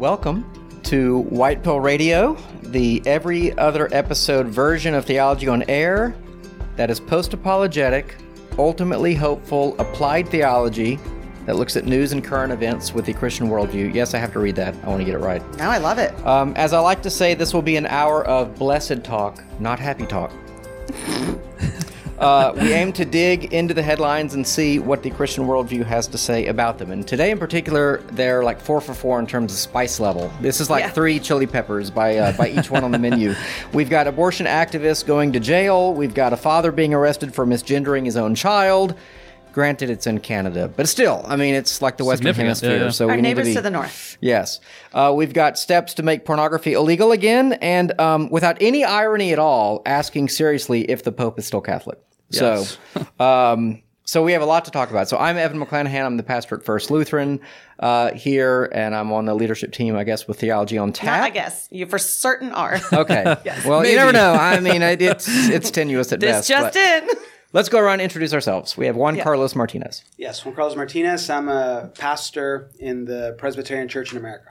Welcome to White Pill Radio, the every other episode version of Theology on Air that is post apologetic, ultimately hopeful, applied theology that looks at news and current events with the Christian worldview. Yes, I have to read that. I want to get it right. Now I love it. Um, as I like to say, this will be an hour of blessed talk, not happy talk. Uh, we aim to dig into the headlines and see what the Christian worldview has to say about them. And today, in particular, they're like four for four in terms of spice level. This is like Yeah. three chili peppers by uh, by each one on the menu. We've got abortion activists going to jail. We've got a father being arrested for misgendering his own child. Granted, it's in Canada, but still, I mean, it's like the Western Hemisphere, yeah, yeah. so Our we need to neighbors be to the north. Yes. Uh, we've got steps to make pornography illegal again, and um, without any irony at all, asking seriously if the Pope is still Catholic. Yes. So, um, so we have a lot to talk about. So I'm Evan McClanahan. I'm the pastor at First Lutheran uh, here, and I'm on the leadership team, I guess, with Theology on Tap. Not I guess. You for certain are. Okay. Well, you never know. I mean, it, it's it's tenuous at this best. just in. Let's go around and introduce ourselves. We have Juan Carlos Martinez. Yes, Juan Carlos Martinez. I'm a pastor in the Presbyterian Church in America.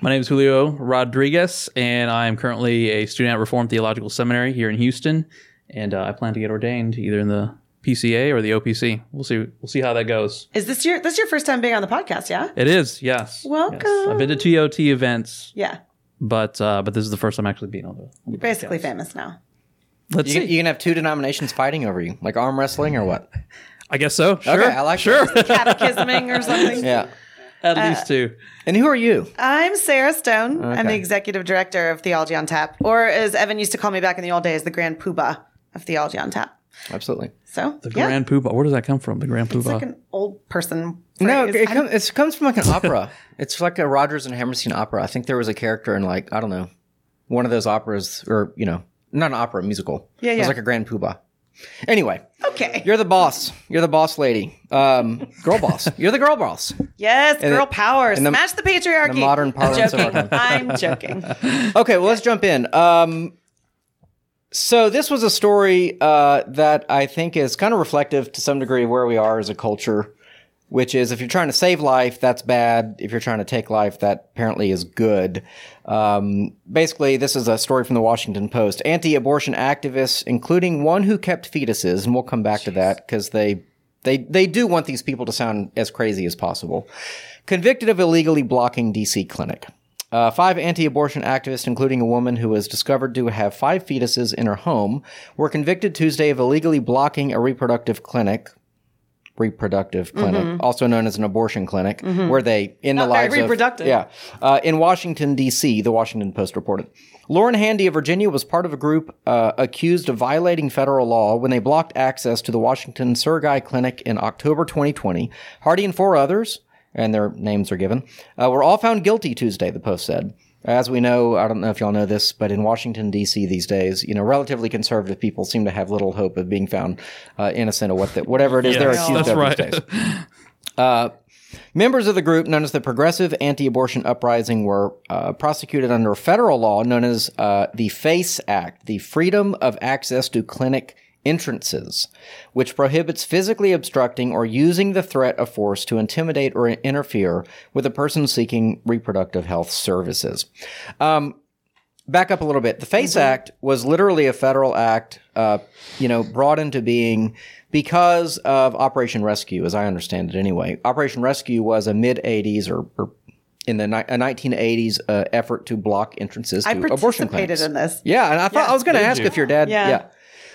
My name is Julio Rodriguez, and I'm currently a student at Reformed Theological Seminary here in Houston, and uh, I plan to get ordained either in the PCA or the OPC. We'll see. We'll see how that goes. Is this your this your first time being on the podcast? Yeah. It is, yes. Welcome. Yes. I've been to TOT events, Yeah. but uh, but this is the first time actually being on the. on the You're basically podcast. famous now. Let's You, see. you can have two denominations fighting over you, like arm wrestling or what? I guess so. Sure. Okay, I like sure. Catechisming or something. Yeah. At least two. And who are you? I'm Sarah Stone. I'm the executive director of Theology on Tap, or as Evan used to call me back in the old days, the Grand Poobah of Theology on Tap. Absolutely. So The yeah, Grand Poobah. Where does that come from? The Grand Poobah. it's like an old person. No, phrase. it, I com- it comes from like an opera. It's like a Rodgers and Hammerstein opera. I think there was a character in like I don't know, one of those operas, or you know, not an opera, a musical. Yeah, It was like a grand poobah. Anyway, okay. you're the boss. You're the boss lady. Um, girl boss. You're the girl boss. yes, girl the- power. in the- Smash the patriarchy. the modern parlance of our joking. I'm joking. Okay, well, let's jump in. Um, so this was a story uh, that I think is kind of reflective to some degree of where we are as a culture, which is if you're trying to save life, that's bad. If you're trying to take life, that apparently is good. Um, basically, this is a story from the Washington Post. Anti-abortion activists, including one who kept fetuses, and we'll come back to that because they they they do want these people to sound as crazy as possible. Convicted of illegally blocking DC clinic. Uh, five anti abortion activists, including a woman who was discovered to have five fetuses in her home, were convicted Tuesday of illegally blocking a reproductive clinic. Reproductive clinic, also known as an abortion clinic, where they in the lives of yeah, uh, in Washington D.C. The Washington Post reported. Lauren Handy of Virginia was part of a group uh, accused of violating federal law when they blocked access to the Washington Surgi Clinic in October 2020. Handy and four others, and their names are given, uh, were all found guilty Tuesday. The Post said. As we know, I don't know if y'all know this, but in Washington D.C. these days, you know, relatively conservative people seem to have little hope of being found uh, innocent of what the, whatever it is they're accused of right. these days. Members of the group known as the Progressive Anti-Abortion Uprising were uh, prosecuted under federal law known as uh, the FACE Act, the Freedom of Access to Clinic Entrances, which prohibits physically obstructing or using the threat of force to intimidate or interfere with a person seeking reproductive health services. Um, back up a little bit. The FACE Act was literally a federal act, uh, you know, brought into being because of Operation Rescue, as I understand it anyway. Operation Rescue was a mid 80s or, or in the ni- a 1980s uh, effort to block entrances to I abortion participated clinics. in this. Yeah, and I thought I was going to ask you? if your dad. Yeah. Yeah.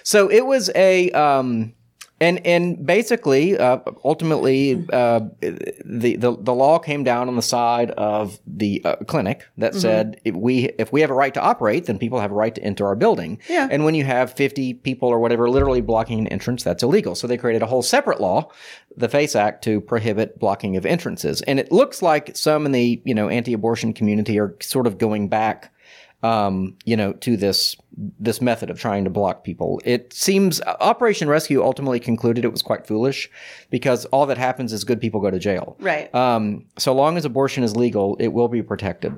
So it was a. Um, and and basically, uh, ultimately, uh, the, the the law came down on the side of the uh, clinic that Mm-hmm. said if we if we have a right to operate, then people have a right to enter our building. Yeah. And when you have fifty people or whatever literally blocking an entrance, that's illegal. So they created a whole separate law, the FACE Act, to prohibit blocking of entrances. And it looks like some in the you know anti-abortion community are sort of going back um, you know, to this this method of trying to block people. It seems Operation Rescue ultimately concluded it was quite foolish because all that happens is good people go to jail. Right. Um, so long as abortion is legal, it will be protected.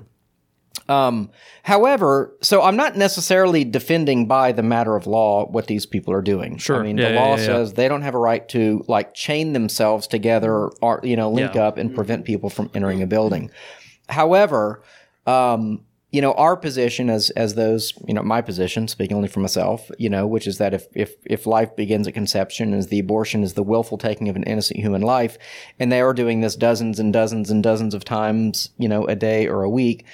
Um, however, so I'm not necessarily defending by the matter of law what these people are doing. Sure. I mean, Yeah, the yeah, law yeah, yeah. says they don't have a right to like chain themselves together or, you know, link Yeah. up and prevent people from entering a building. however, um, you know, our position as as those, you know, my position, speaking only for myself, you know, which is that if if if life begins at conception, as the abortion is the willful taking of an innocent human life, and they are doing this dozens and dozens and dozens of times, you know, a day or a week,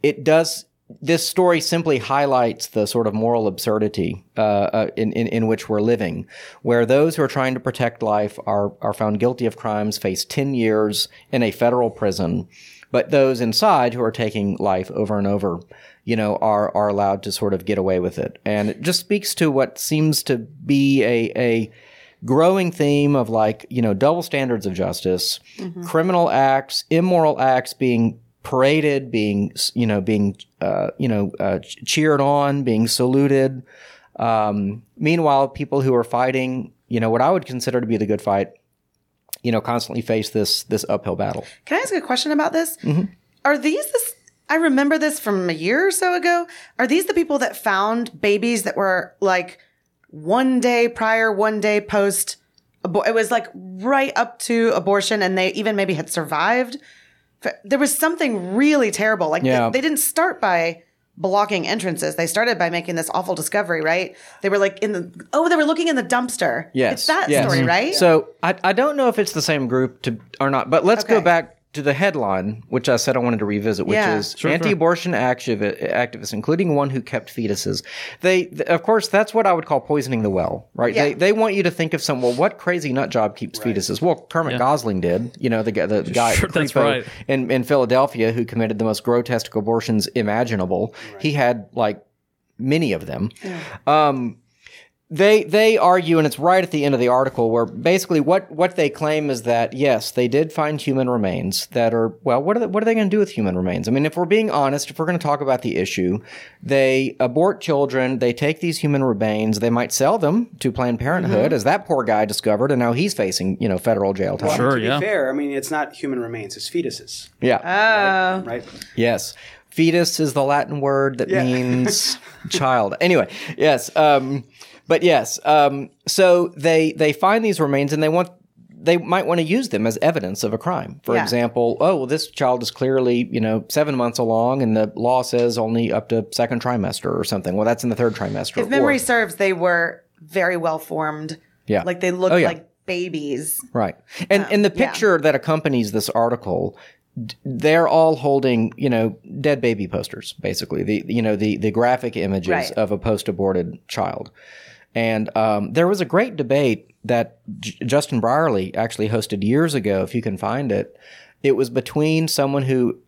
it does. This story simply highlights the sort of moral absurdity uh, uh, in, in in which we're living, where those who are trying to protect life are are found guilty of crimes, face ten years in a federal prison but those inside who are taking life over and over, you know, are are allowed to sort of get away with it. And it just speaks to what seems to be a a growing theme of like, you know, double standards of justice, criminal acts, immoral acts being paraded, being, you know, being, uh, you know, uh, cheered on, being saluted. Um, meanwhile, people who are fighting, you know, what I would consider to be the good fight, you know, constantly face this this uphill battle. Can I ask a question about this? Mm-hmm. Are these this? I remember this from a year or so ago. Are these the people that found babies that were like one day prior, one day post? abo- It was like right up to abortion, and they even maybe had survived. There was something really terrible. Like Yeah. they, they didn't start by blocking entrances. They started by making this awful discovery. Right? They were like in the oh, they were looking in the dumpster. Yes, it's that yes. story, mm-hmm. right? So I, I don't know if it's the same group to or not, but let's go back to the headline, which I said I wanted to revisit, which Yeah. is anti-abortion activi- activists, including one who kept fetuses. They, th- of course, that's what I would call poisoning the well, right? Yeah. They, they want you to think of some. Well, what crazy nut job keeps fetuses? Well, Kermit Gosnell did. You know, the guy, the, guy Sure, that's right. in in Philadelphia who committed the most grotesque abortions imaginable. He had like many of them. Um, they they argue, and it's right at the end of the article, where basically what what they claim is that yes, they did find human remains that are well. What are they, what are they going to do with human remains? I mean, if we're being honest, if we're going to talk about the issue, they abort children, they take these human remains, they might sell them to Planned Parenthood, as that poor guy discovered, and now he's facing you know federal jail time. Sure, to be fair, I mean, it's not human remains; it's fetuses, Yeah. Oh. right? Yes. Fetus is the Latin word that Yeah. means child. Anyway, yes. Um, but yes. Um, so they they find these remains and they want they might want to use them as evidence of a crime. For Yeah. example, oh well, this child is clearly you know seven months along, and the law says only up to second trimester or something. Well, that's in the third trimester. If memory Or- serves, they were very well formed. Yeah. Like they looked Oh, yeah. like babies. Right. And and the yeah. picture that accompanies this article they're all holding, you know, dead baby posters basically. The you know, the the graphic images Right. of a post-aborted child. And um, there was a great debate that J- Justin Brierley actually hosted years ago if you can find it. It was between someone who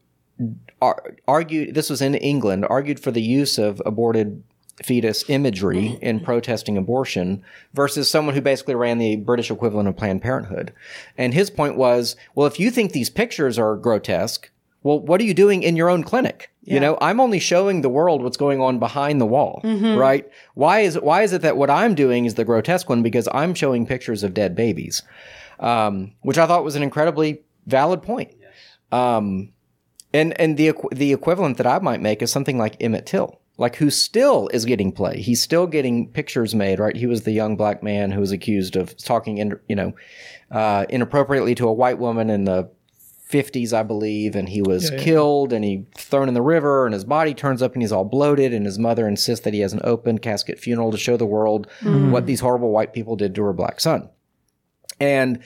ar- argued this was in England argued for the use of aborted fetus imagery in protesting abortion versus someone who basically ran the British equivalent of Planned Parenthood. And his point was, well, if you think these pictures are grotesque, well, what are you doing in your own clinic? You know, I'm only showing the world what's going on behind the wall, right? Why is it, why is it that what I'm doing is the grotesque one? Because I'm showing pictures of dead babies, um, which I thought was an incredibly valid point. Um, and and the the equivalent that I might make is something like Emmett Till, like who still is getting play. He's still getting pictures made, right? He was the young black man who was accused of talking, in, you know, uh, inappropriately to a white woman in the 50s, I believe, and he was killed and he thrown in the river and his body turns up and he's all bloated and his mother insists that he has an open casket funeral to show the world hmm. what these horrible white people did to her black son. And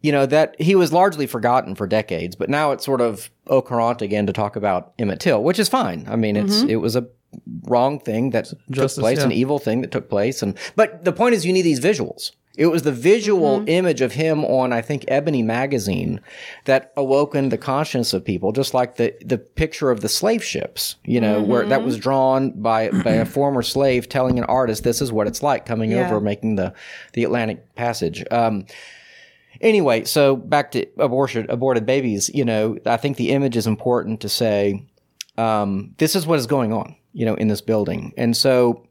you know that he was largely forgotten for decades, but now it's sort of au courant again to talk about Emmett Till, which is fine. I mean, it's mm-hmm. it was a wrong thing that Justice, took place, yeah. an evil thing that took place, and but the point is, you need these visuals. It was the visual image of him on, I think, Ebony magazine that awoken the conscience of people, just like the the picture of the slave ships, you know, where that was drawn by by a former slave telling an artist, "This is what it's like coming Yeah. over, making the the Atlantic Passage." Um, anyway, so back to abortion, aborted babies. You know, I think the image is important to say um, this is what is going on. You know, in this building, and so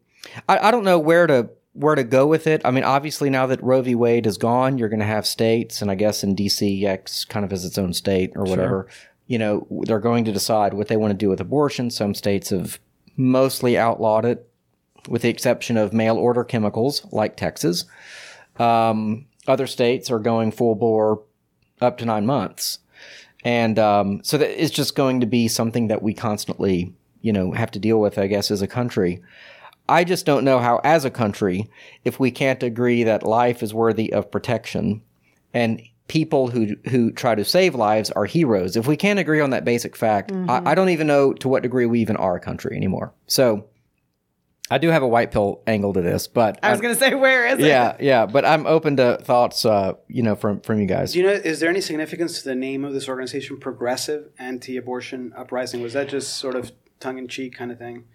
I, I don't know where to where to go with it. I mean, obviously now that Roe v. Wade is gone, you're going to have states, and I guess in D.C. Kind of as its own state or whatever. You know, they're going to decide what they want to do with abortion. Some states have mostly outlawed it, with the exception of mail order chemicals like Texas. Um, other states are going full bore up to nine months. and um, so that it's just going to be something that we constantly, you know, have to deal with. I guess as a country. I just don't know how, as a country, if we can't agree that life is worthy of protection, and people who who try to save lives are heroes. If we can't agree on that basic fact, I, I don't even know to what degree we even are a country anymore. So, I do have a white pill angle to this, but I was going to say, where is it? yeah, yeah, but I'm open to thoughts, uh, you know, from from you guys. Do you know? Is there any significance to the name of this organization, Progressive Anti-Abortion Uprising? Was that just sort of tongue-in-cheek kind of thing?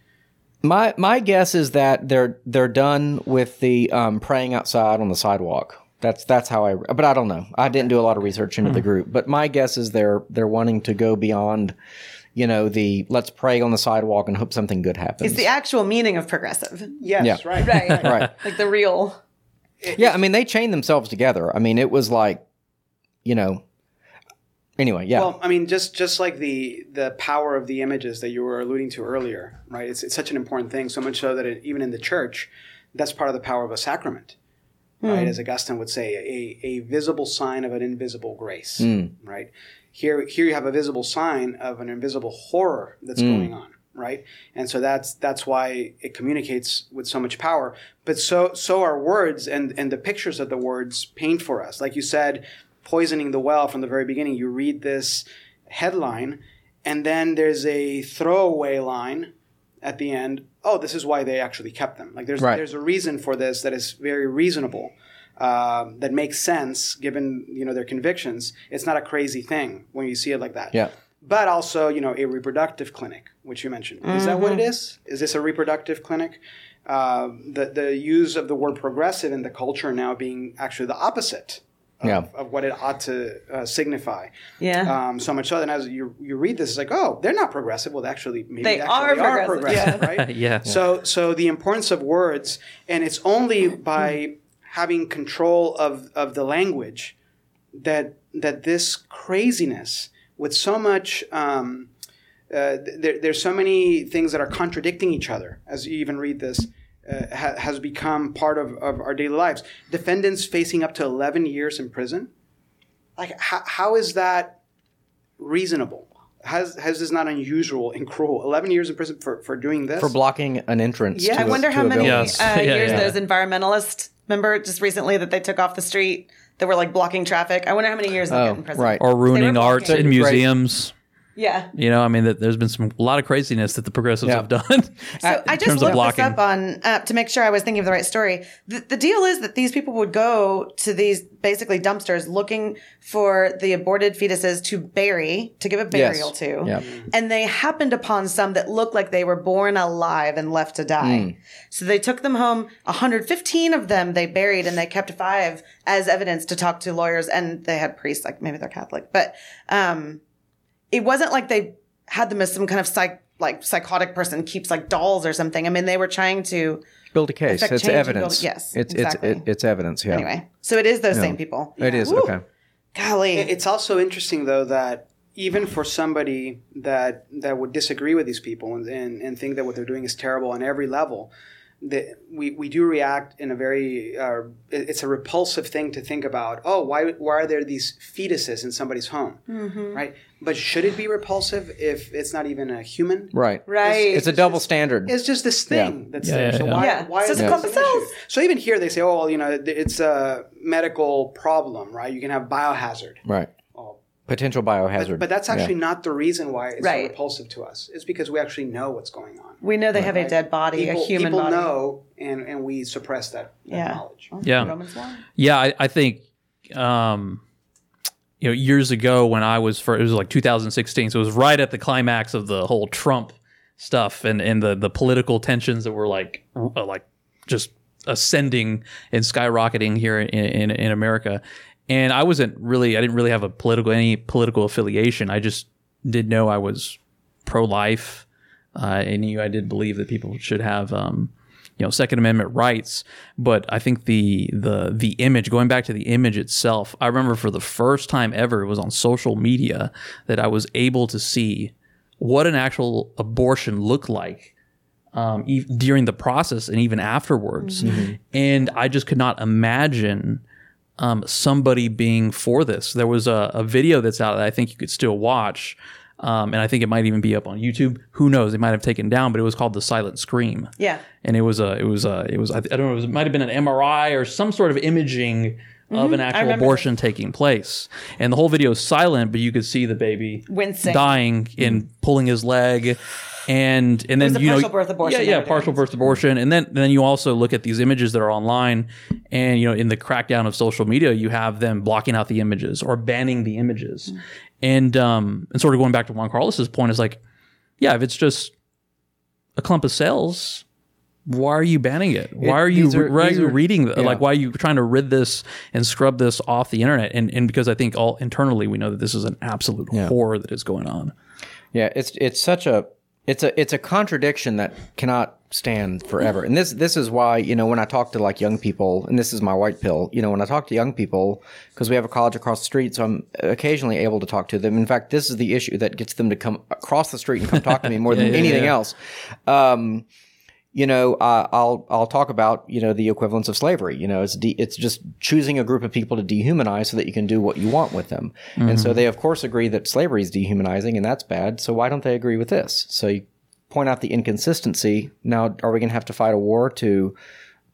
My my guess is that they're they're done with the um, praying outside on the sidewalk. That's that's how I. But I don't know. I didn't do a lot of research into the group. But my guess is they're they're wanting to go beyond, you know, the let's pray on the sidewalk and hope something good happens. It's the actual meaning of progressive. Yes, Yeah. right. Right. right. Like the real. Yeah, I mean they chained themselves together. I mean it was like, you know. Anyway, yeah. Well, I mean, just just like the the power of the images that you were alluding to earlier, right? It's, it's such an important thing, so much so that it, even in the church, that's part of the power of a sacrament, hmm. right? As Augustine would say, a, a visible sign of an invisible grace, hmm. right? Here here you have a visible sign of an invisible horror that's hmm. going on, right? And so that's that's why it communicates with so much power. But so so are words and and the pictures of the words paint for us. Like you said, poisoning the well from the very beginning. You read this headline, and then there's a throwaway line at the end. Oh, this is why they actually kept them. Like there's Right. there's a reason for this that is very reasonable. Um, that makes sense given you know their convictions. It's not a crazy thing when you see it like that yeah. but also you know a reproductive clinic, which you mentioned. Is that what it is? Is this a reproductive clinic? Uh, the the use of the word progressive in the culture now being actually the opposite of, Yeah. of what it ought to uh, signify. Yeah. Um, so much so that as you you read this, it's like, oh, they're not progressive. Well, actually, maybe They actually are progressive, right? Yeah. So so the importance of words, and it's only by having control of of the language that that this craziness with so much. Um, uh, there, there's so many things that are contradicting each other as you even read this uh, ha- has become part of, of our daily lives defendants facing up to 11 years in prison like how, how is that reasonable has, has this not unusual and cruel 11 years in prison for, for doing this For blocking an entrance. Yeah, to I a- wonder to how many building. Yes. uh, Yeah, years yeah. those environmentalists. Remember just recently that they took off the street that were like blocking traffic. I wonder how many years they'll Oh, in prison. right. or ruining art in museums. Yeah. You know, I mean, that there's been some a lot of craziness that the progressives Yeah. have done. So I just terms looked this up on uh, to make sure I was thinking of the right story. The, the deal is that these people would go to these basically dumpsters looking for the aborted fetuses to bury, to give a burial to, Yeah. and they happened upon some that looked like they were born alive and left to die. So they took them home. 115 of them they buried, and they kept five as evidence to talk to lawyers, and they had priests, like maybe they're Catholic, but um, it wasn't like they had them as some kind of psych like psychotic person keeps like dolls or something. I mean, they were trying to Build a case. It's evidence. build- yes, It's exactly. it's it's evidence. Yeah. anyway. So it is those same people. It is Woo. okay. Golly, It's also interesting though that even for somebody that that would disagree with these people and, and, and think that what they're doing is terrible on every level, that we, we do react in a very uh, it's a repulsive thing to think about. Oh, why why are there these fetuses in somebody's home, Mm-hmm. right? But should it be repulsive if it's not even a human? Right. right? It's a double standard. It's just this thing that's Yeah, there. yeah, so yeah. why, Yeah. why So is it a an cells. issue? So even here they say, oh, well, you know, it's a medical problem, right? You can have biohazard. Right. Oh, Potential biohazard. but, but that's Yeah. actually not the reason why it's Right. so repulsive to us. It's because we actually know what's going on. we know they have a dead body, People, a human people body. know, and, and we suppress that, that Yeah. knowledge. Yeah. Romans one. Yeah, I, I think, um, you know, years ago when I was for it was like 2016, so it was right at the climax of the whole Trump stuff and and the the political tensions that were like uh, like just ascending and skyrocketing here in, in in America. And I wasn't really, I didn't really have a political any political affiliation. I just did know I was pro life. Uh, and knew I did believe that people should have, um, you know, Second Amendment rights. But I think the the the image, going back to the image itself, I remember for the first time ever, it was on social media that I was able to see what an actual abortion looked like um, e- during the process and even afterwards. And I just could not imagine um, somebody being for this. There was a, a video that's out that I think you could still watch. Um, and I think it might even be up on YouTube. Who knows? They might have taken down, but it was called "The Silent Scream." Yeah. and it was a, it was a, it was I, I don't know, it, was, it might have been an MRI or some sort of imaging of an actual abortion taking place, and the whole video is silent, but you could see the baby Wincing. dying and pulling his leg. And and then you know birth abortion yeah yeah partial birth abortion and then then you also look at these images that are online and you know in the crackdown of social media you have them blocking out the images or banning the images Mm. And um and sort of going back to Juan Carlos's point is like yeah if it's just a clump of cells why are you banning it? Why are you are- why are you are- reading the, yeah. like why are you trying to rid this and scrub this off the internet? And and because I think all internally we know that this is an absolute horror that is going on. Yeah, it's it's such a it's a it's a contradiction that cannot stand forever. And this this is why you know when I talk to like young people, and this is my white pill. You know when I talk to young people because we have a college across the street, so I'm occasionally able to talk to them. In fact, this is the issue that gets them to come across the street and come talk to me more than yeah, anything yeah. else. Um, you know, uh, I'll I'll talk about you know the equivalence of slavery. You know, it's de- it's just choosing a group of people to dehumanize so that you can do what you want with them. And so they of course agree that slavery is dehumanizing and that's bad. So why don't they agree with this? So you point out the inconsistency. Now, are we going to have to fight a war to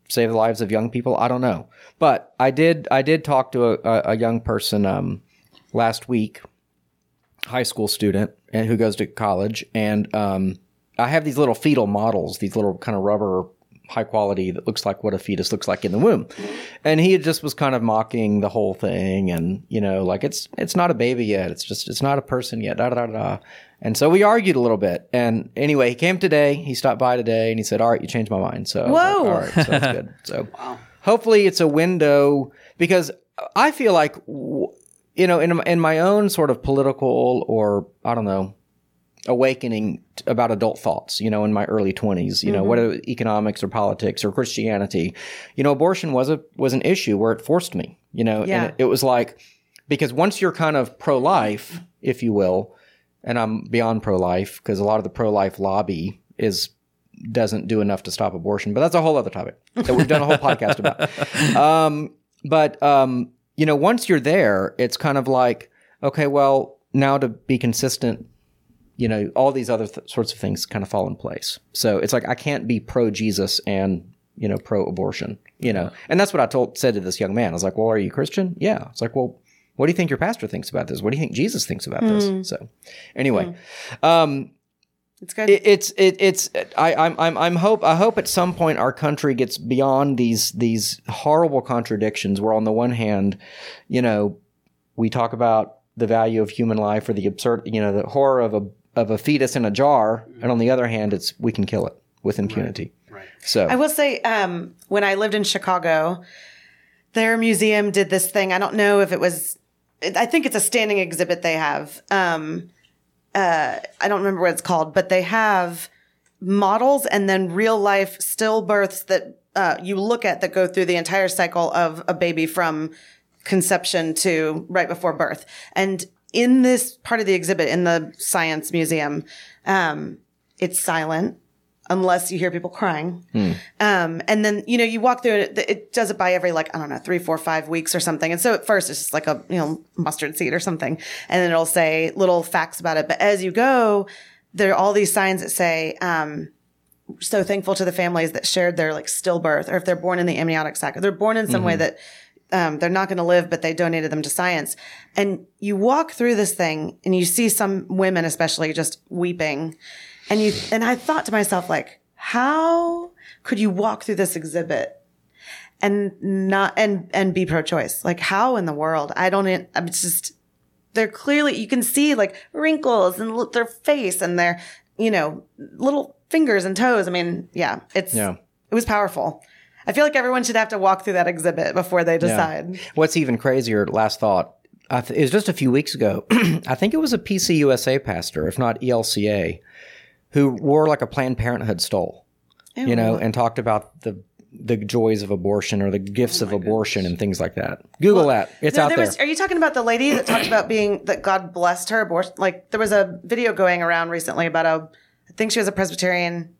save the lives of young people? I don't know. But I did I did talk to a, a, a young person um, last week, high school student, and who goes to college, and um, I have these little fetal models, these little kind of rubber high quality that looks like what a fetus looks like in the womb. And he just was kind of mocking the whole thing and, you know, like it's it's not a baby yet. It's just it's not a person yet. Da da da da. And so we argued a little bit. And anyway, he came today, he stopped by today and he said, All right, you changed my mind. So was like, Whoa. all right, so that's good. So wow. hopefully it's a window because I feel like w- you know, in in my own sort of political or I don't know, awakening t- about adult thoughts, you know, in my early 20s, you know, whether economics or politics or Christianity, you know, abortion was a was an issue where it forced me, you know, Yeah. and it, it was like because once you're kind of pro-life, if you will, and I'm beyond pro-life because a lot of the pro-life lobby is doesn't do enough to stop abortion, but that's a whole other topic that we've done a whole podcast about. Um, but um, you know, once you're there, it's kind of like, okay, well, now to be consistent, you know, all these other th- sorts of things kind of fall in place. So it's like I can't be pro Jesus and you know pro abortion, you know, and that's what I told said to this young man. I was like, well, are you Christian? Yeah. It's like, well, what do you think your pastor thinks about this? What do you think Jesus thinks about this? So anyway, um, It's good. it, it's it, it's I, I'm I'm I'm hope I hope at some point our country gets beyond these these horrible contradictions. Where on the one hand, you know, we talk about the value of human life or the absurd, you know, the horror of a of a fetus in a jar, and on the other hand, it's we can kill it with impunity. Right. So I will say, um, when I lived in Chicago, their museum did this thing. I don't know if it was, I think it's a standing exhibit they have. Um, uh, I don't remember what it's called, but they have models and then real life stillbirths that uh, you look at that go through the entire cycle of a baby from conception to right before birth. And in this part of the exhibit in the science museum, um, it's silent unless you hear people crying. Um, and then, you know, you walk through it, it does it by every like, I don't know, three, four, five weeks or something. And so at first it's just like a, you know, mustard seed or something. And then it'll say little facts about it. But as you go, there are all these signs that say, um, so thankful to the families that shared their like stillbirth or if they're born in the amniotic sac or they're born in some way that um, they're not going to live, but they donated them to science. And you walk through this thing and you see some women, especially just weeping. And you, and I thought to myself, like, how could you walk through this exhibit and not, and, and be pro choice? Like, how in the world? I don't, I'm just, they're clearly, you can see like wrinkles and their face and their, you know, little fingers and toes. I mean, yeah, it's, Yeah. it was powerful. I feel like everyone should have to walk through that exhibit before they decide. What's even crazier, last thought, I th- it was just a few weeks ago. I think it was a PCUSA pastor, if not ELCA, who wore like a Planned Parenthood stole, you know, and talked about the the joys of abortion or the gifts oh of abortion and things like that. Google that; it's No, out there there. was, are you talking about the lady that talked about being that God blessed her abortion? Like there was a video going around recently about a, I think she was a Presbyterian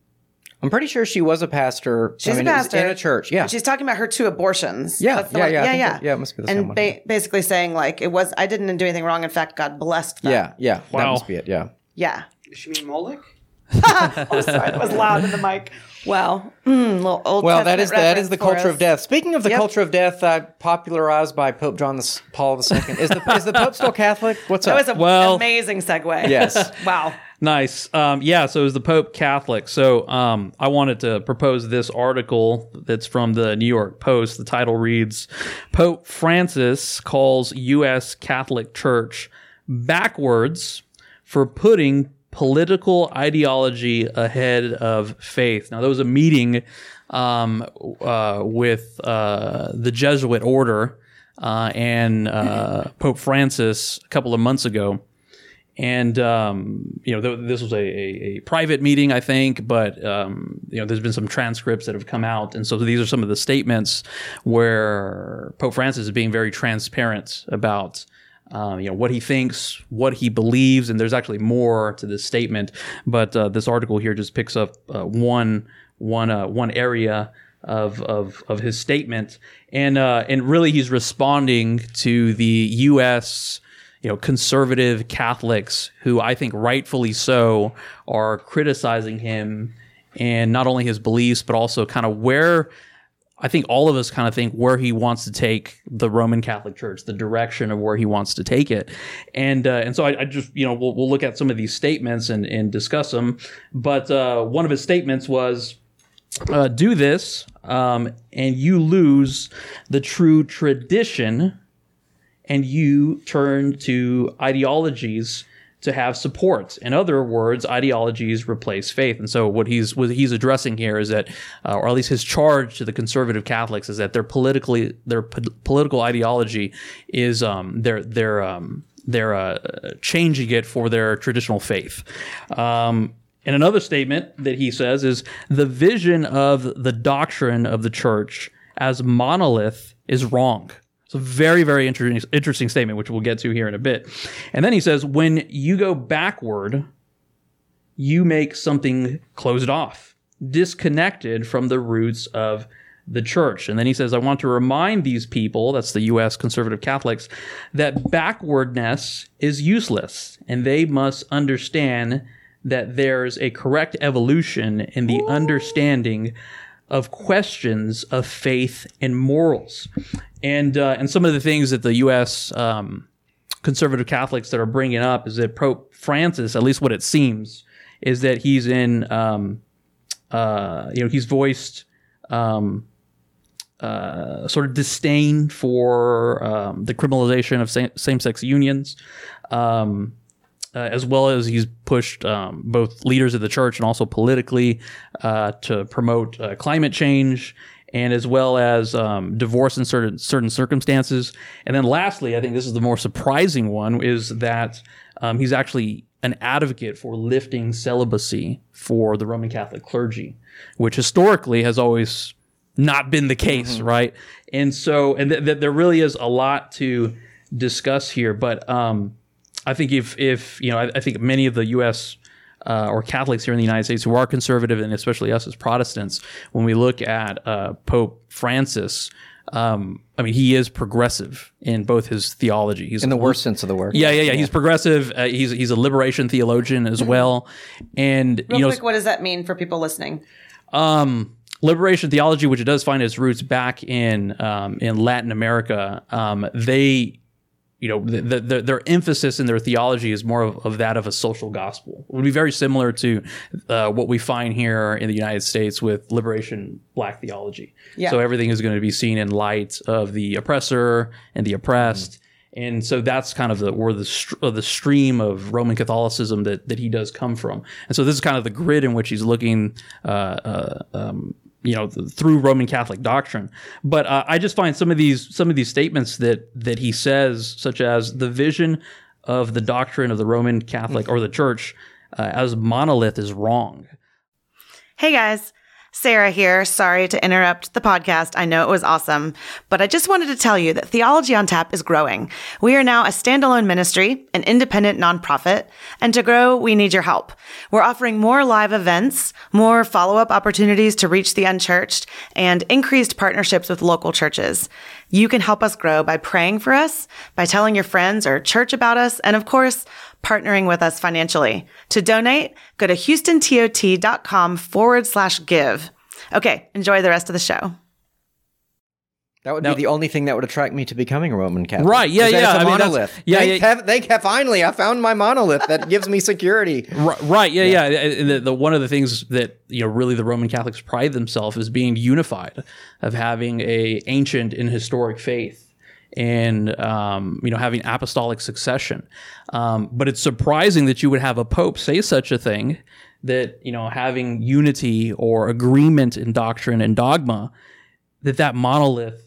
I'm pretty sure she was a pastor. She's I mean, a pastor in a church. Yeah. And she's talking about her two abortions. Yeah, That's the yeah, one- yeah, yeah, yeah. that- yeah, it must be the same and one. ba- basically saying like it was I didn't do anything wrong. In fact, God blessed them. yeah, yeah. That must be it. Yeah. yeah. Does she mean Moloch? Oh, sorry, that was loud in the mic. Wow, mm, little old. Well, that Testament is the, that is the culture us. of death. Speaking of the Yep. culture of death, uh, popularized by Pope John the, Paul II, is the is the Pope still Catholic? What's That up? was an Well- amazing segue. Yes. wow. Nice. Um, yeah, so it was the Pope Catholic. So um, I wanted to propose this article that's from the New York Post. The title reads Pope Francis calls U.S. Catholic Church backwards for putting political ideology ahead of faith. Now, there was a meeting um, uh, with uh, the Jesuit order uh, and uh, Pope Francis a couple of months ago and um, you know th- this was a, a, a private meeting, I think, but um, you know there's been some transcripts that have come out, and so these are some of the statements where Pope Francis is being very transparent about. Um, you know what he thinks, what he believes, and there's actually more to this statement. But uh, this article here just picks up uh, one one uh, one area of, of of his statement, and uh, and really he's responding to the U.S you know, conservative Catholics who I think rightfully so are criticizing him and not only his beliefs, but also kind of where I think all of us kind of think where he wants to take the Roman Catholic Church, the direction of where he wants to take it. And, uh, and so I, I just, you know, we'll, we'll look at some of these statements and, and discuss them. But, uh, one of his statements was, uh, do this, um, and you lose the true tradition and you turn to ideologies to have support. In other words, ideologies replace faith. And so what he's what he's addressing here is that, uh, or at least his charge to the conservative Catholics is that their politically their po- political ideology is um, their their um, they're uh, changing it for their traditional faith. Um, and another statement that he says is the vision of the doctrine of the church as monolith is wrong. It's a very, very interesting, interesting statement, which we'll get to here in a bit. And then he says, when you go backward, you make something closed off, disconnected from the roots of the church. And then he says, I want to remind these people, that's the U.S. conservative Catholics, that backwardness is useless and they must understand that there's a correct evolution in the understanding of questions of faith and morals. And, uh, and some of the things that the U.S. Um, conservative Catholics that are bringing up is that Pope Francis, at least what it seems, is that he's in, um, uh, you know, he's voiced um, uh, sort of disdain for um, the criminalization of same sex unions. Um, uh, as well as he's pushed um, both leaders of the church and also politically uh, to promote uh, climate change and as well as um, divorce in certain certain circumstances. And then lastly, I think this is the more surprising one is that um, he's actually an advocate for lifting celibacy for the Roman Catholic clergy, which historically has always not been the case, right? And so, and th- th- there really is a lot to discuss here, but um, I think if if you know, I, I think many of the U.S. Uh, or Catholics here in the United States who are conservative, and especially us as Protestants, when we look at uh, Pope Francis, um, I mean, he is progressive in both his theology. He's in the worst sense of the word. yeah, yeah, yeah. He's progressive. Uh, he's he's a liberation theologian as well, and Real you know, quick, what does that mean for people listening? um, liberation theology, which it does find its roots back in um, in Latin America, um, they, you know, the, the, their emphasis in their theology is more of, of that of a social gospel. It would be very similar to uh, what we find here in the United States with liberation black theology. Yeah. So everything is going to be seen in light of the oppressor and the oppressed. And so that's kind of the where the uh, the stream of Roman Catholicism that that he does come from. And so this is kind of the grid in which he's looking, uh, uh, um, you know, th- through Roman Catholic doctrine. But uh, I just find some of these some of these statements that that he says, such as the vision of the doctrine of the Roman Catholic or the Church uh, as monolith is wrong. Hey guys. Sarah here. Sorry to interrupt the podcast. I know it was awesome, but I just wanted to tell you that Theology on Tap is growing. We are now a standalone ministry, an independent nonprofit, and to grow, we need your help. We're offering more live events, more follow up opportunities to reach the unchurched, and increased partnerships with local churches. You can help us grow by praying for us, by telling your friends or church about us, and of course, partnering with us financially. To donate, go to houstontot.com forward slash give. Okay, enjoy the rest of the show. That would Now- be the only thing that would attract me to becoming a Roman Catholic. Right, yeah, 'Cause then yeah, It's a I mean, that's- monolith. yeah, Thank, yeah. hev- thank hev- finally, I found my monolith that gives me security. Right, right, yeah, yeah. And The, the one of the things that you know really the Roman Catholics pride themselves is being unified, of having a ancient and historic faith, and um, you know having apostolic succession. Um, but it's surprising that you would have a pope say such a thing, that you know having unity or agreement in doctrine and dogma, that that monolith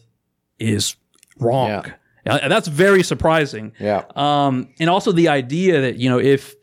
is wrong. Yeah. And that's very surprising. Yeah. Um, and also the idea that you know if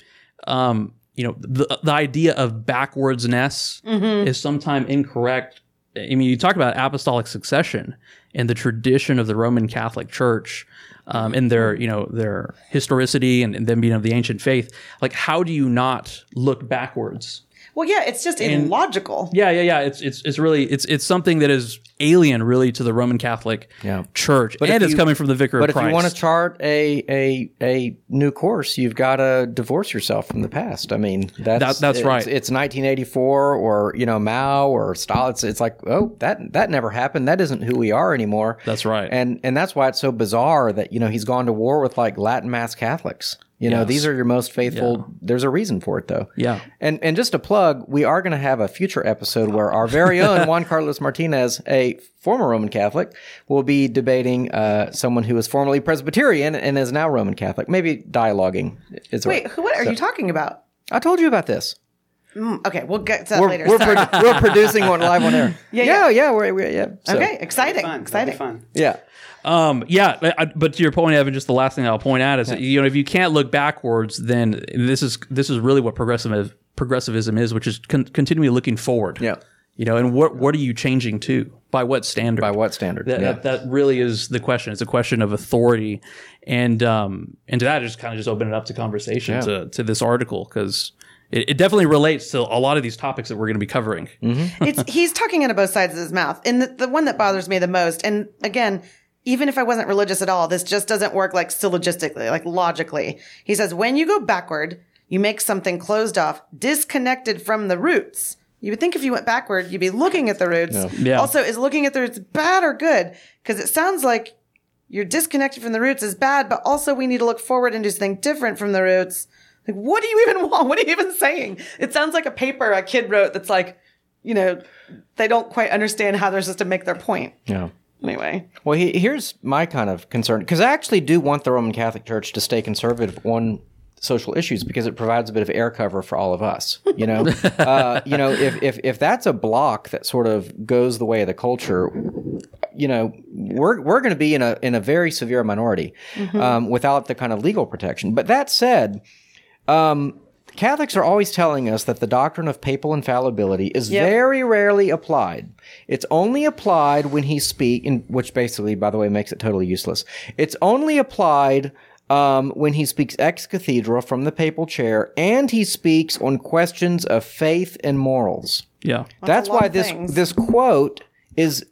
um, you know the the idea of backwardsness is sometimes incorrect. I mean, you talk about apostolic succession and the tradition of the Roman Catholic Church. Um, and their, you know, their historicity and, and them being of the ancient faith, like how do you not look backwards? Well, yeah, it's just illogical. Yeah, yeah, yeah. It's it's it's really it's it's something that is alien, really, to the Roman Catholic Yeah. Church, if and it's you- coming from the Vicar But of if you want to chart a, a a new course, you've got to divorce yourself from the past. I mean, that's That- that's it's, right. It's 1984 or you know Mao or Stalin. It's, it's like oh that that never happened. That isn't who we are anymore. That's right. And and that's why it's so bizarre that you know he's gone to war with like Latin mass Catholics. You know, Yes. these are your most faithful. There's a reason for it, though. Yeah. And and just a plug, we are going to have a future episode where our very own Juan Carlos Martinez, a former Roman Catholic, will be debating uh, someone who was formerly Presbyterian and is now Roman Catholic. Maybe dialoguing. Is Wait, who, what are you talking about? I told you about this. Mm, okay, we'll get to that We're, later. we're, Sorry. produ- we're producing one live on air. Yeah, yeah, yeah. yeah. we're, we're, yeah. So, okay, exciting, Fun. That'd exciting. be fun. Yeah. Um, yeah, I- I- but to your point, Evan, just the last thing I'll point out is that, you know if you can't look backwards, then this is this is really what progressive progressivism is, which is con- continually looking forward. Yeah. you know, and what what are you changing to? By what standard? By what standard? That, yeah. that, that really is the question. It's a question of authority, and um, and to that, I just kind of just open it up to conversation Yeah. to to this article because it, it definitely relates to a lot of these topics that we're going to be covering. it's he's talking out of both sides of his mouth. And the, the one that bothers me the most, and again, even if I wasn't religious at all, this just doesn't work like syllogistically, like logically. He says, when you go backward, you make something closed off, disconnected from the roots. You would think if you went backward, you'd be looking at the roots. Yeah. Also, is looking at the roots bad or good? Because it sounds like you're disconnected from the roots is bad, but also we need to look forward and do something different from the roots. Like, what do you even want? What are you even saying? It sounds like a paper a kid wrote that's like, you know, they don't quite understand how they're supposed to make their point. yeah. Anyway, Well, he, here's my kind of concern because I actually do want the Roman Catholic Church to stay conservative on social issues because it provides a bit of air cover for all of us. You know, uh, you know, if, if if that's a block that sort of goes the way of the culture, you know, we're we're going to be in a in a very severe minority um, without the kind of legal protection. But that said. Um, Catholics are always telling us that the doctrine of papal infallibility is Yep. very rarely applied. It's only applied when he speak, in, which basically, by the way, makes it totally useless. It's only applied um, when he speaks ex cathedra from the papal chair, and he speaks on questions of faith and morals. Yeah, That's a lot why this things. this quote is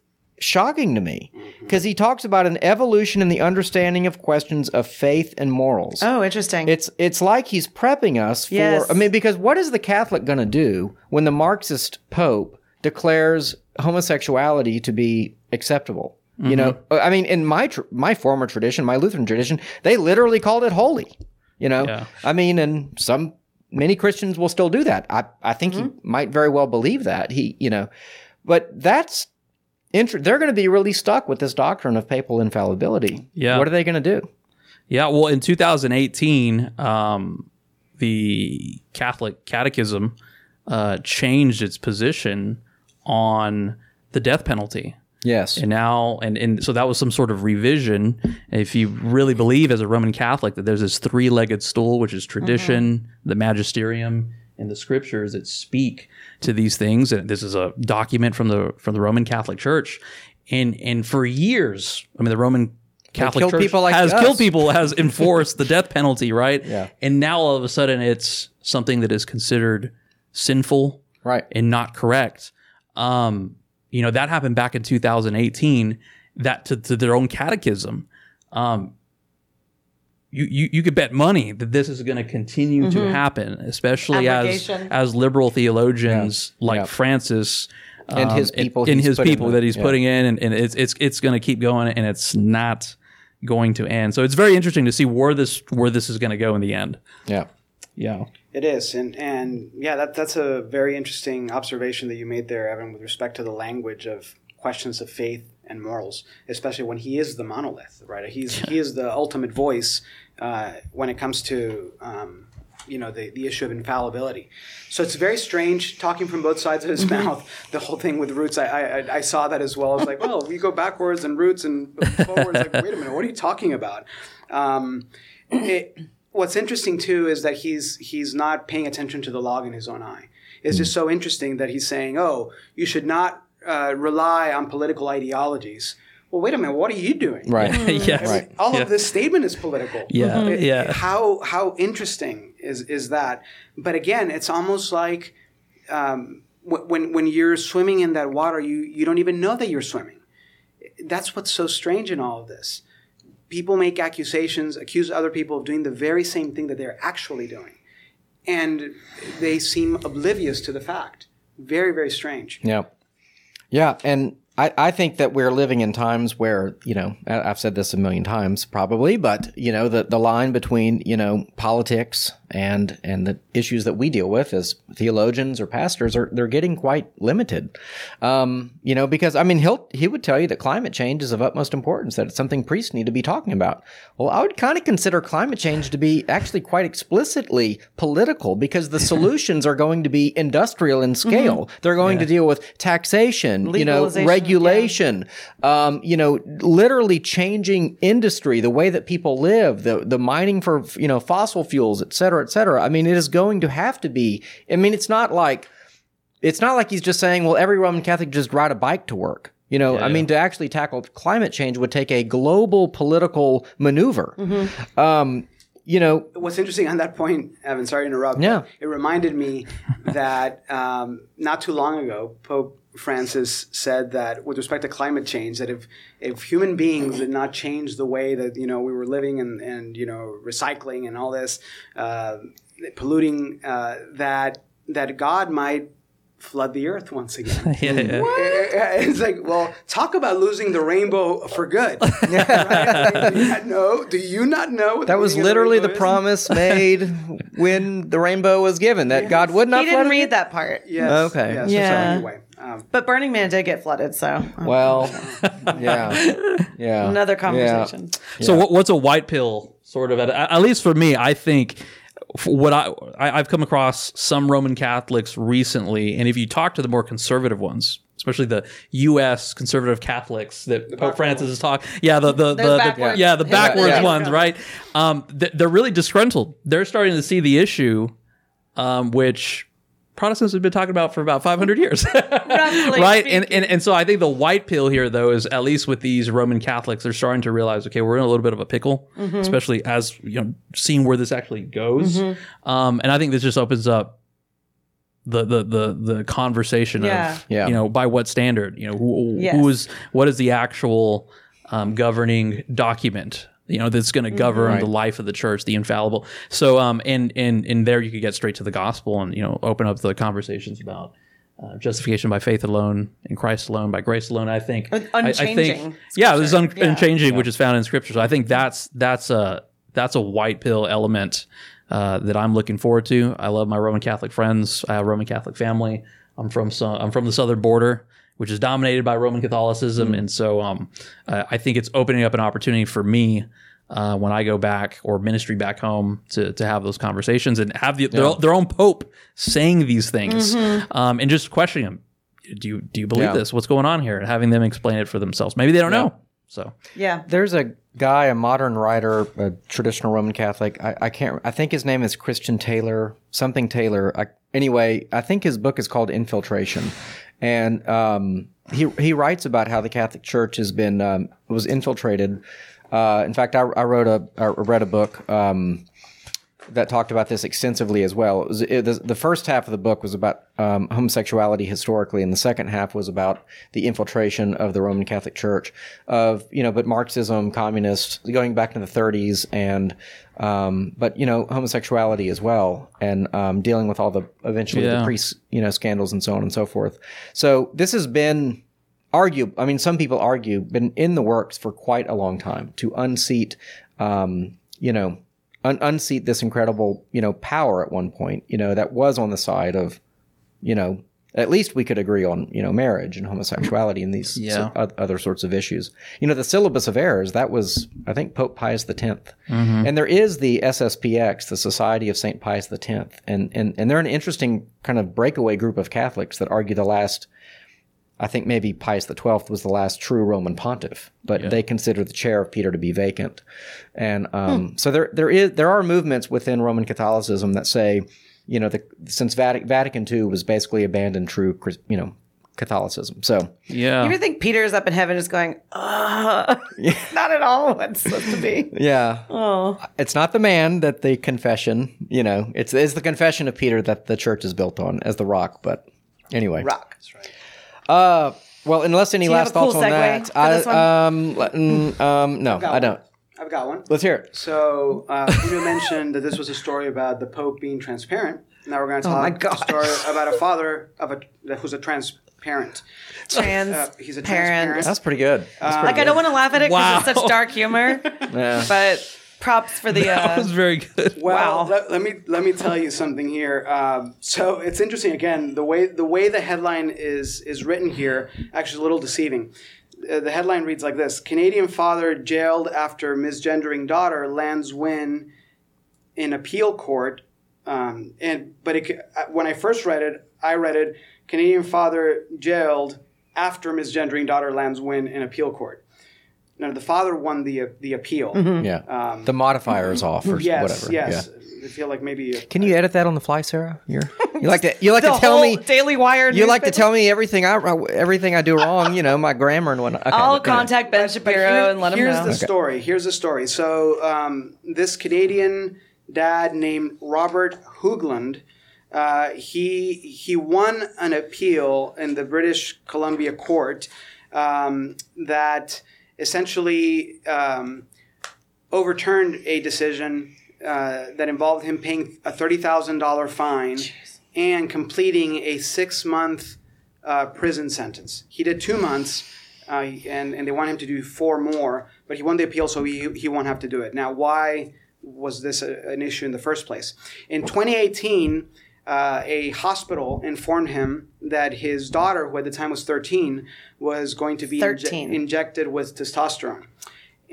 shocking to me mm-hmm. because he talks about an evolution in the understanding of questions of faith and morals. oh, interesting. It's it's like he's prepping us for. Yes. I mean, because what is the Catholic going to do when the Marxist Pope declares homosexuality to be acceptable? You mm-hmm. know, I mean, in my tr- my former tradition, my Lutheran tradition, they literally called it holy. You know, Yeah. I mean, and some many Christians will still do that. I I think he mm-hmm. might very well believe that he, you know, but that's. They're going to be really stuck with this doctrine of papal infallibility. Yeah. What are they going to do? Yeah, well, in 2018, um, the Catholic Catechism uh, changed its position on the death penalty. Yes. And now, and, and so that was some sort of revision. If you really believe as a Roman Catholic that there's this three legged stool, which is tradition, the magisterium, in the scriptures that speak to these things. And this is a document from the from the Roman Catholic Church. And and for years, I mean, the Roman Catholic Church like has us. killed people, has enforced the death penalty, right? Yeah. And now all of a sudden, it's something that is considered sinful Right. and not correct. Um, you know, that happened back in 2018, that to, to their own catechism. Um, you, you, you could bet money that this is going to continue to happen, especially as, as liberal theologians like Yeah. Francis And his um, people in he's his put in that he's yeah. putting in, and, and it's it's it's going to keep going, and it's not going to end. So it's very interesting to see where this where this is going to go in the end. Yeah. Yeah. It is, and and yeah, that that's a very interesting observation that you made there, Evan, with respect to the language of questions of faith and morals, especially when he is the monolith, right? He's he is the ultimate voice uh, when it comes to um, you know the the issue of infallibility. So it's very strange talking from both sides of his mouth. The whole thing with roots, I, I I saw that as well. I was like, well, we go backwards and roots and forwards. Like, wait a minute, what are you talking about? Um, it, what's interesting too is that he's he's not paying attention to the log in his own eye. It's just so interesting that he's saying, "Oh, you should not uh, rely on political ideologies." Well, wait a minute. What are you doing? Right. yes. Right. All Yeah. of this statement is political. Yeah. It- Yeah. How how interesting is is that? But again, it's almost like um, when when you're swimming in that water, you you don't even know that you're swimming. That's what's so strange in all of this. People make accusations, accuse other people of doing the very same thing that they're actually doing, and they seem oblivious to the fact. Very very strange. Yeah. Yeah. And I, I think that we're living in times where, you know, I've said this a million times probably, but, you know, the, the line between, you know, politics and, and the issues that we deal with as theologians or pastors are, they're getting quite limited. Um, you know, because, I mean, he'll, he would tell you that climate change is of utmost importance, that it's something priests need to be talking about. Well, I would kind of consider climate change to be actually quite explicitly political because the solutions are going to be industrial in scale. They're going to deal with taxation, you know, Legalization, regulation, um, you know, literally changing industry, the way that people live, the the mining for you know fossil fuels, et cetera, et cetera. I mean, it is going to have to be. I mean, it's not like it's not like he's just saying, well, every Roman Catholic just ride a bike to work. You know, I mean, to actually tackle climate change would take a global political maneuver. Um, you know, What's interesting on that point, Evan, sorry to interrupt. Yeah. It reminded me that um, not too long ago, Pope Francis said that with respect to climate change, that if if human beings did not change the way that you know we were living and and you know recycling and all this uh, polluting, uh, that that God might flood the earth once again. Yeah, yeah. It's like, well, talk about losing the rainbow for good. right? Like, do you not know? Do you not know? what that was literally the rainbow is? promise made when the rainbow was given that God would not He didn't flood read it. that part. Yes. Okay. Yes. Yeah. So anyway, um, But Burning Man did get flooded, so Well, yeah, yeah. another Yeah. conversation. So what, what's a white pill sort of at, at least for me? I think f- what I, I I've come across some Roman Catholics recently, and if you talk to the more conservative ones, especially the U.S. conservative Catholics that Pope Francis is talking, yeah, the the, the, the backwards. yeah the backwards yeah. ones, right? Um, th- they're really disgruntled. They're starting to see the issue, um, which. Protestants have been talking about for about 500 years. Right and, speaking. and and so i think the white pill here though is at least with these roman catholics they're starting to realize okay we're in a little bit of a pickle Mm-hmm. especially as you know seeing where this actually goes um, and i think this just opens up the the the, the conversation Yeah. of Yeah. you know by what standard you know who, Yes. who is what is the actual um, governing document you know that's going to govern the life of the church the infallible so um and and and there you could get straight to the gospel and you know open up the conversations about uh, justification by faith alone in Christ alone by grace alone. I think I- I, unchanging think yeah, this is un- Yeah. unchanging, which is found in Scripture. So I think that's that's a that's a white pill element uh, that I'm looking forward to. I love my Roman Catholic friends. I have a Roman Catholic family. I'm from some, I'm from the southern border, which is dominated by Roman Catholicism, and so um, uh, I think it's opening up an opportunity for me. Uh, when I go back or ministry back home to, to have those conversations and have the, their, their own pope saying these things um, and just questioning them. Do you do you believe Yeah. this? What's going on here? And having them explain it for themselves. Maybe they don't know. So Yeah. There's a guy, a modern writer, a traditional Roman Catholic. I, I can't. I think his name is Christian Taylor, something Taylor. I anyway, I think his book is called Infiltration, and um, he he writes about how the Catholic Church has been um, was infiltrated. Uh, in fact, I, I wrote a I read a book. Um, that talked about this extensively as well. It was, it, the, the, first half of the book was about um, homosexuality historically, and the second half was about the infiltration of the Roman Catholic Church of you know, but Marxism, communists, going back to the 30s, and um, but you know, homosexuality as well, and um, dealing with all the eventually Yeah. the priest you know scandals and so on and so forth. So this has been argue. I mean, some people argue been in the works for quite a long time to unseat, um, you know, un- unseat this incredible, you know, power at one point, you know, that was on the side of, you know, at least we could agree on, you know, marriage and homosexuality and these Yeah. so- oth- other sorts of issues. You know, the syllabus of errors that was, I think, Pope Pius X, mm-hmm. and there is the SSPX, the Society of Saint Pius X, and and and they're an interesting kind of breakaway group of Catholics that argue the last. I think maybe Pius XII was the last true Roman pontiff, but they consider the chair of Peter to be vacant, and um, so there there is there are movements within Roman Catholicism that say, you know, the, since Vatican, Vatican II was basically abandoned true, you know, Catholicism. So Yeah. You ever think Peter's up in heaven just going, uh, not at all what it's supposed to be? yeah, Oh, it's not the man that the confession, you know, it's it's the confession of Peter that the church is built on as the rock. But anyway, rock. Uh, well, unless any you have last a cool thoughts on segue that, for I, this one? um, let- mm, um, no, I don't. I've got one. Let's hear it. So uh, Peter mentioned that this was a story about the Pope being transparent. Now we're going to Oh my talk a gosh. story about a father of a who's a transparent. Trans Uh, he's a parent. transparent. That's pretty good. That's pretty Like I don't want to laugh at it because Wow. it's such dark humor, Yeah. but props for the. that Uh, was very good. Well, Wow. let, let me let me tell you something here. Um, so it's interesting. Again, the way the way the headline is is written here actually is a little deceiving. Uh, the headline reads like this: Canadian father jailed after misgendering daughter lands win in appeal court. Um, and but it, uh, when I first read it, I read it: Canadian father jailed after misgendering daughter lands win in appeal court. Now the father won the the appeal. Yeah. Um, the modifier is off or yes, whatever. yes. Yeah. I feel like maybe. Can you edit that on the fly, Sarah? You're, you like to you like the to tell whole me Daily Wire. you like to tell me everything I everything I do wrong. You know my grammar and whatnot. Okay, I'll but anyway. contact Ben Shapiro here- and let him here's know. the story. Here's the story. So um, this Canadian dad named Robert Hoogland, uh, he he won an appeal in the British Columbia court um, that essentially um, overturned a decision uh, that involved him paying a thirty thousand dollar fine and completing a six month uh, prison sentence. He did two months, uh, and and they want him to do four more, but he won the appeal, so he he won't have to do it. Now, why was this a, an issue in the first place? In 2018. Uh, a hospital informed him that his daughter, who at the time was 13, was going to be inje- injected with testosterone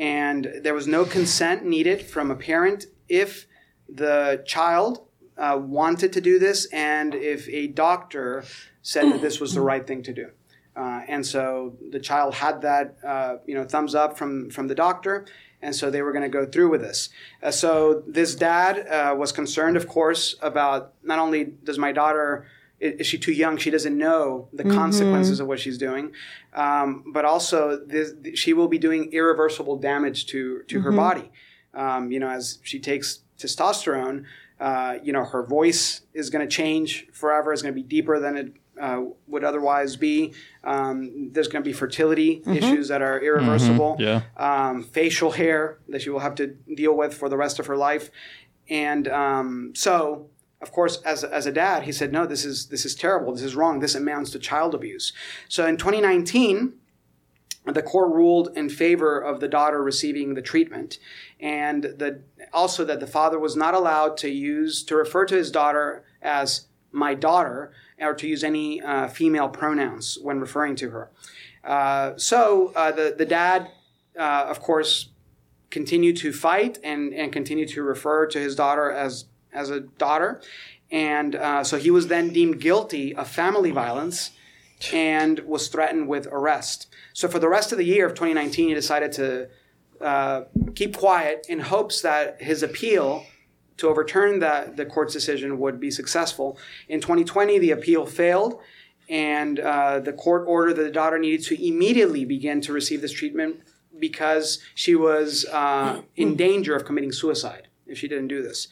and there was no consent needed from a parent if the child uh, wanted to do this and if a doctor said that this was the right thing to do. Uh, and so the child had that, uh, you know, thumbs up from from the doctor, and so they were going to go through with this. Uh, so this dad uh, was concerned, of course, about not only does my daughter is she too young? She doesn't know the consequences of what she's doing, um, but also this, she will be doing irreversible damage to to her body. Um, you know, as she takes testosterone, uh, you know, her voice is going to change forever. It's going to be deeper than it uh, would otherwise be. Um, there's going to be fertility issues that are irreversible. Yeah. Um, facial hair that she will have to deal with for the rest of her life, and um, so. Of course, as, as a dad, he said, "No, this is this is terrible. This is wrong. This amounts to child abuse." So, in 2019, the court ruled in favor of the daughter receiving the treatment and the also that the father was not allowed to use to refer to his daughter as my daughter or to use any uh, female pronouns when referring to her uh, so uh, the, the dad uh, of course continued to fight and, and continued to refer to his daughter as as a daughter and uh, so he was then deemed guilty of family violence and was threatened with arrest. So for the rest of the year of 2019, he decided to uh, keep quiet in hopes that his appeal to overturn that the court's decision would be successful. In 2020, the appeal failed, and uh, the court ordered that the daughter needed to immediately begin to receive this treatment because she was uh, in danger of committing suicide if she didn't do this.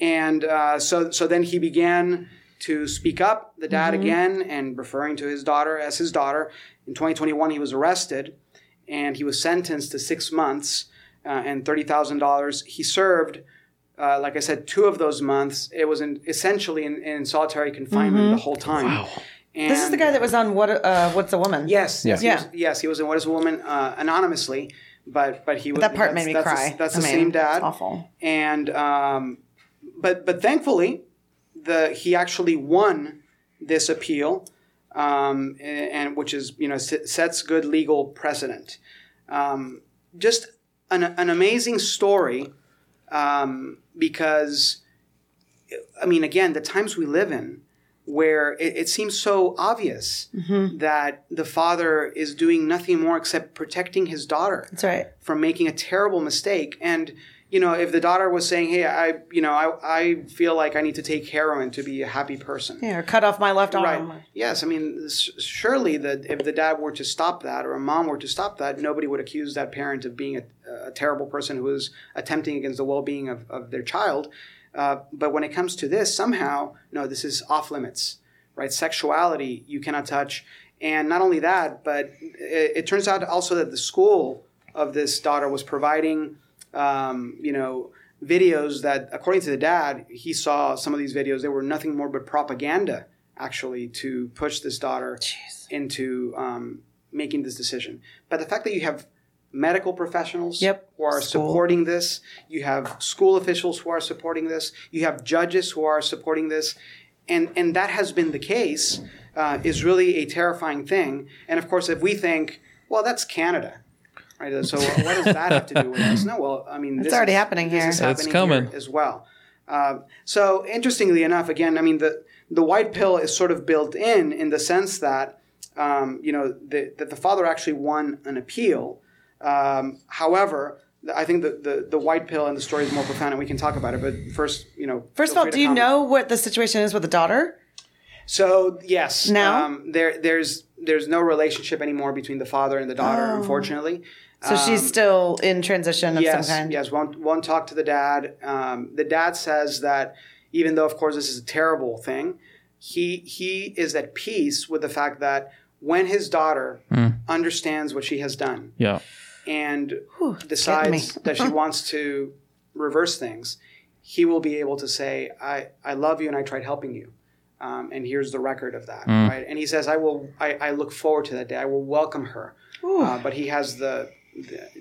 And uh, so, so then he began to speak up, the dad again, and referring to his daughter as his daughter. In 2021, he was arrested and he was sentenced to six months uh, and $30,000. He served, uh, like I said, two of those months. It was in, essentially in, in solitary confinement the whole time. Wow. And This is the guy that was on what? Uh, What's a woman? Yes, yes, Yeah. he was, yes. He was in What Is a Woman uh, anonymously, but but he was That part made me that's the- cry. that's I the mean, same it's dad. awful. And um, but but thankfully, the he actually won this appeal, um, and, and which is you know s- sets good legal precedent. Um, just an an amazing story, um, because I mean, again, the times we live in, where it, it seems so obvious Mm-hmm. that the father is doing nothing more except protecting his daughter That's right. from making a terrible mistake. And you know, if the daughter was saying, "Hey, I, you know, I, I feel like I need to take heroin to be a happy person," Yeah, or cut off my left arm, Right. Yes. I mean, surely that if the dad were to stop that or a mom were to stop that, nobody would accuse that parent of being a, a terrible person who is attempting against the well-being of, of their child. Uh, but when it comes to this, somehow, no, this is off limits, right? Sexuality you cannot touch, and not only that, but it, it turns out also that the school of this daughter was providing, um, you know, videos that, according to the dad, he saw some of these videos. They were nothing more but propaganda, actually, to push this daughter into um, making this decision. But the fact that you have medical professionals Yep. who are School. supporting this, you have school officials who are supporting this, you have judges who are supporting this, and and that has been the case, uh, is really a terrifying thing. And of course, if we think, well, that's Canada. Right, so what does that have to do with us? No, well, I mean, It's already happening here. This is It's happening coming. here as well. Um, so interestingly enough, again, I mean, the the white pill is sort of built in in the sense that um, you know the, that the father actually won an appeal. Um, however, I think the, the the white pill and the story is more profound, and we can talk about it. But first, you know, First of all, do you comment. know what the situation is with the daughter? So yes, Now? um, there there's there's no relationship anymore between the father and the daughter, Oh. unfortunately. So she's still in transition of yes, some kind. Yes, won't won't talk to the dad. Um, the dad says that even though, of course, this is a terrible thing, he he is at peace with the fact that when his daughter understands what she has done Yeah. and Whew, decides that she wants to reverse things, he will be able to say, "I I love you and I tried helping you." Um, and here's the record of that, right? And he says, "I will. I, I look forward to that day. I will welcome her." Uh, but he has the, the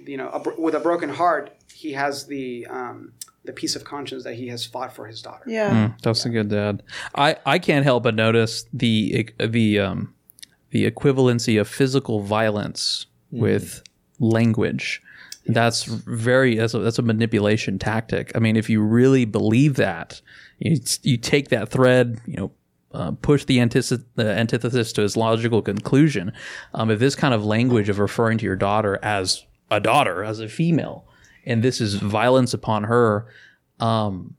you know, a, with a broken heart, he has the um, the peace of conscience that he has fought for his daughter. Yeah. Mm, that's a good dad. I, I can't help but notice the the um the equivalency of physical violence with language. That's very that's a, that's a manipulation tactic. I mean, if you really believe that, you, you take that thread, you know, uh, push the, antithesis, the antithesis to its logical conclusion. Um, if this kind of language of referring to your daughter as a daughter, as a female, and this is violence upon her, um,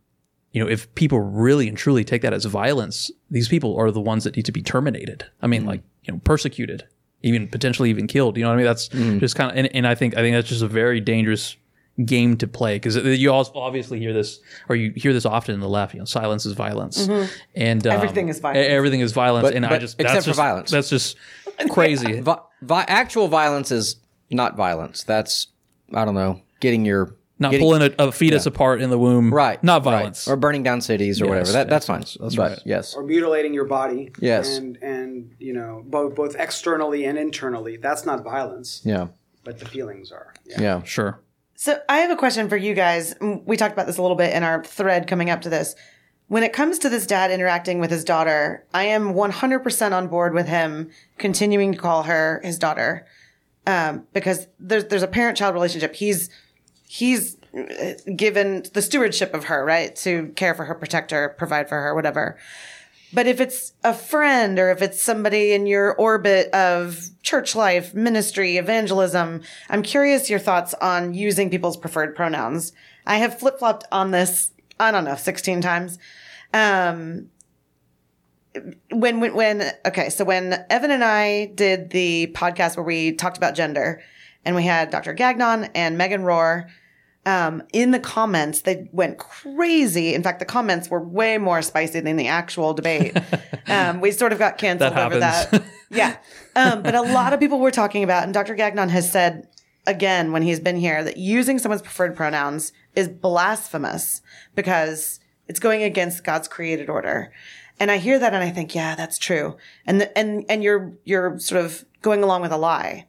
you know, if people really and truly take that as violence, these people are the ones that need to be terminated. I mean, like, you know, persecuted, even potentially even killed. You know what I mean? That's just kind of, and, and I think, I think that's just a very dangerous game to play because you also obviously hear this, or you hear this often in the left, you know, silence is violence. And um, Everything is violence. Everything is violence. But- and I just, except that's for just- violence. That's just crazy. Vi- vi- actual violence is not violence. That's I don't know, getting your Not getting- pulling a, a fetus apart in the womb. right, Not right. violence. or burning down cities or whatever. That, yes, that's fine. yes, that's but right. yes, Or mutilating your body. Yes. And and you know both both externally and internally. That's not violence, yeah, but the feelings are. Yeah. yeah. Sure. So I have a question for you guys. We talked about this a little bit in our thread coming up to this. When it comes to this dad interacting with his daughter, I am 100% on board with him continuing to call her his daughter. Um, because there's, there's a parent child relationship. He's, he's uh, given the stewardship of her, right? To care for her, protect her, provide for her, whatever. But if it's a friend or if it's somebody in your orbit of church life, ministry, evangelism, I'm curious your thoughts on using people's preferred pronouns. I have flip flopped on this I don't know, 16 times. Um, when, when, when, okay, so when Evan and I did the podcast where we talked about gender and we had Dr. Gagnon and Megan Rohrer, um, in the comments, they went crazy. In fact, the comments were way more spicy than the actual debate. um, we sort of got canceled That over that. yeah. Um, but a lot of people were talking about, and Dr. Gagnon has said again when he's been here that using someone's preferred pronouns is blasphemous because it's going against God's created order. And I hear that and I think, yeah, that's true. And the, and and you're you're sort of going along with a lie.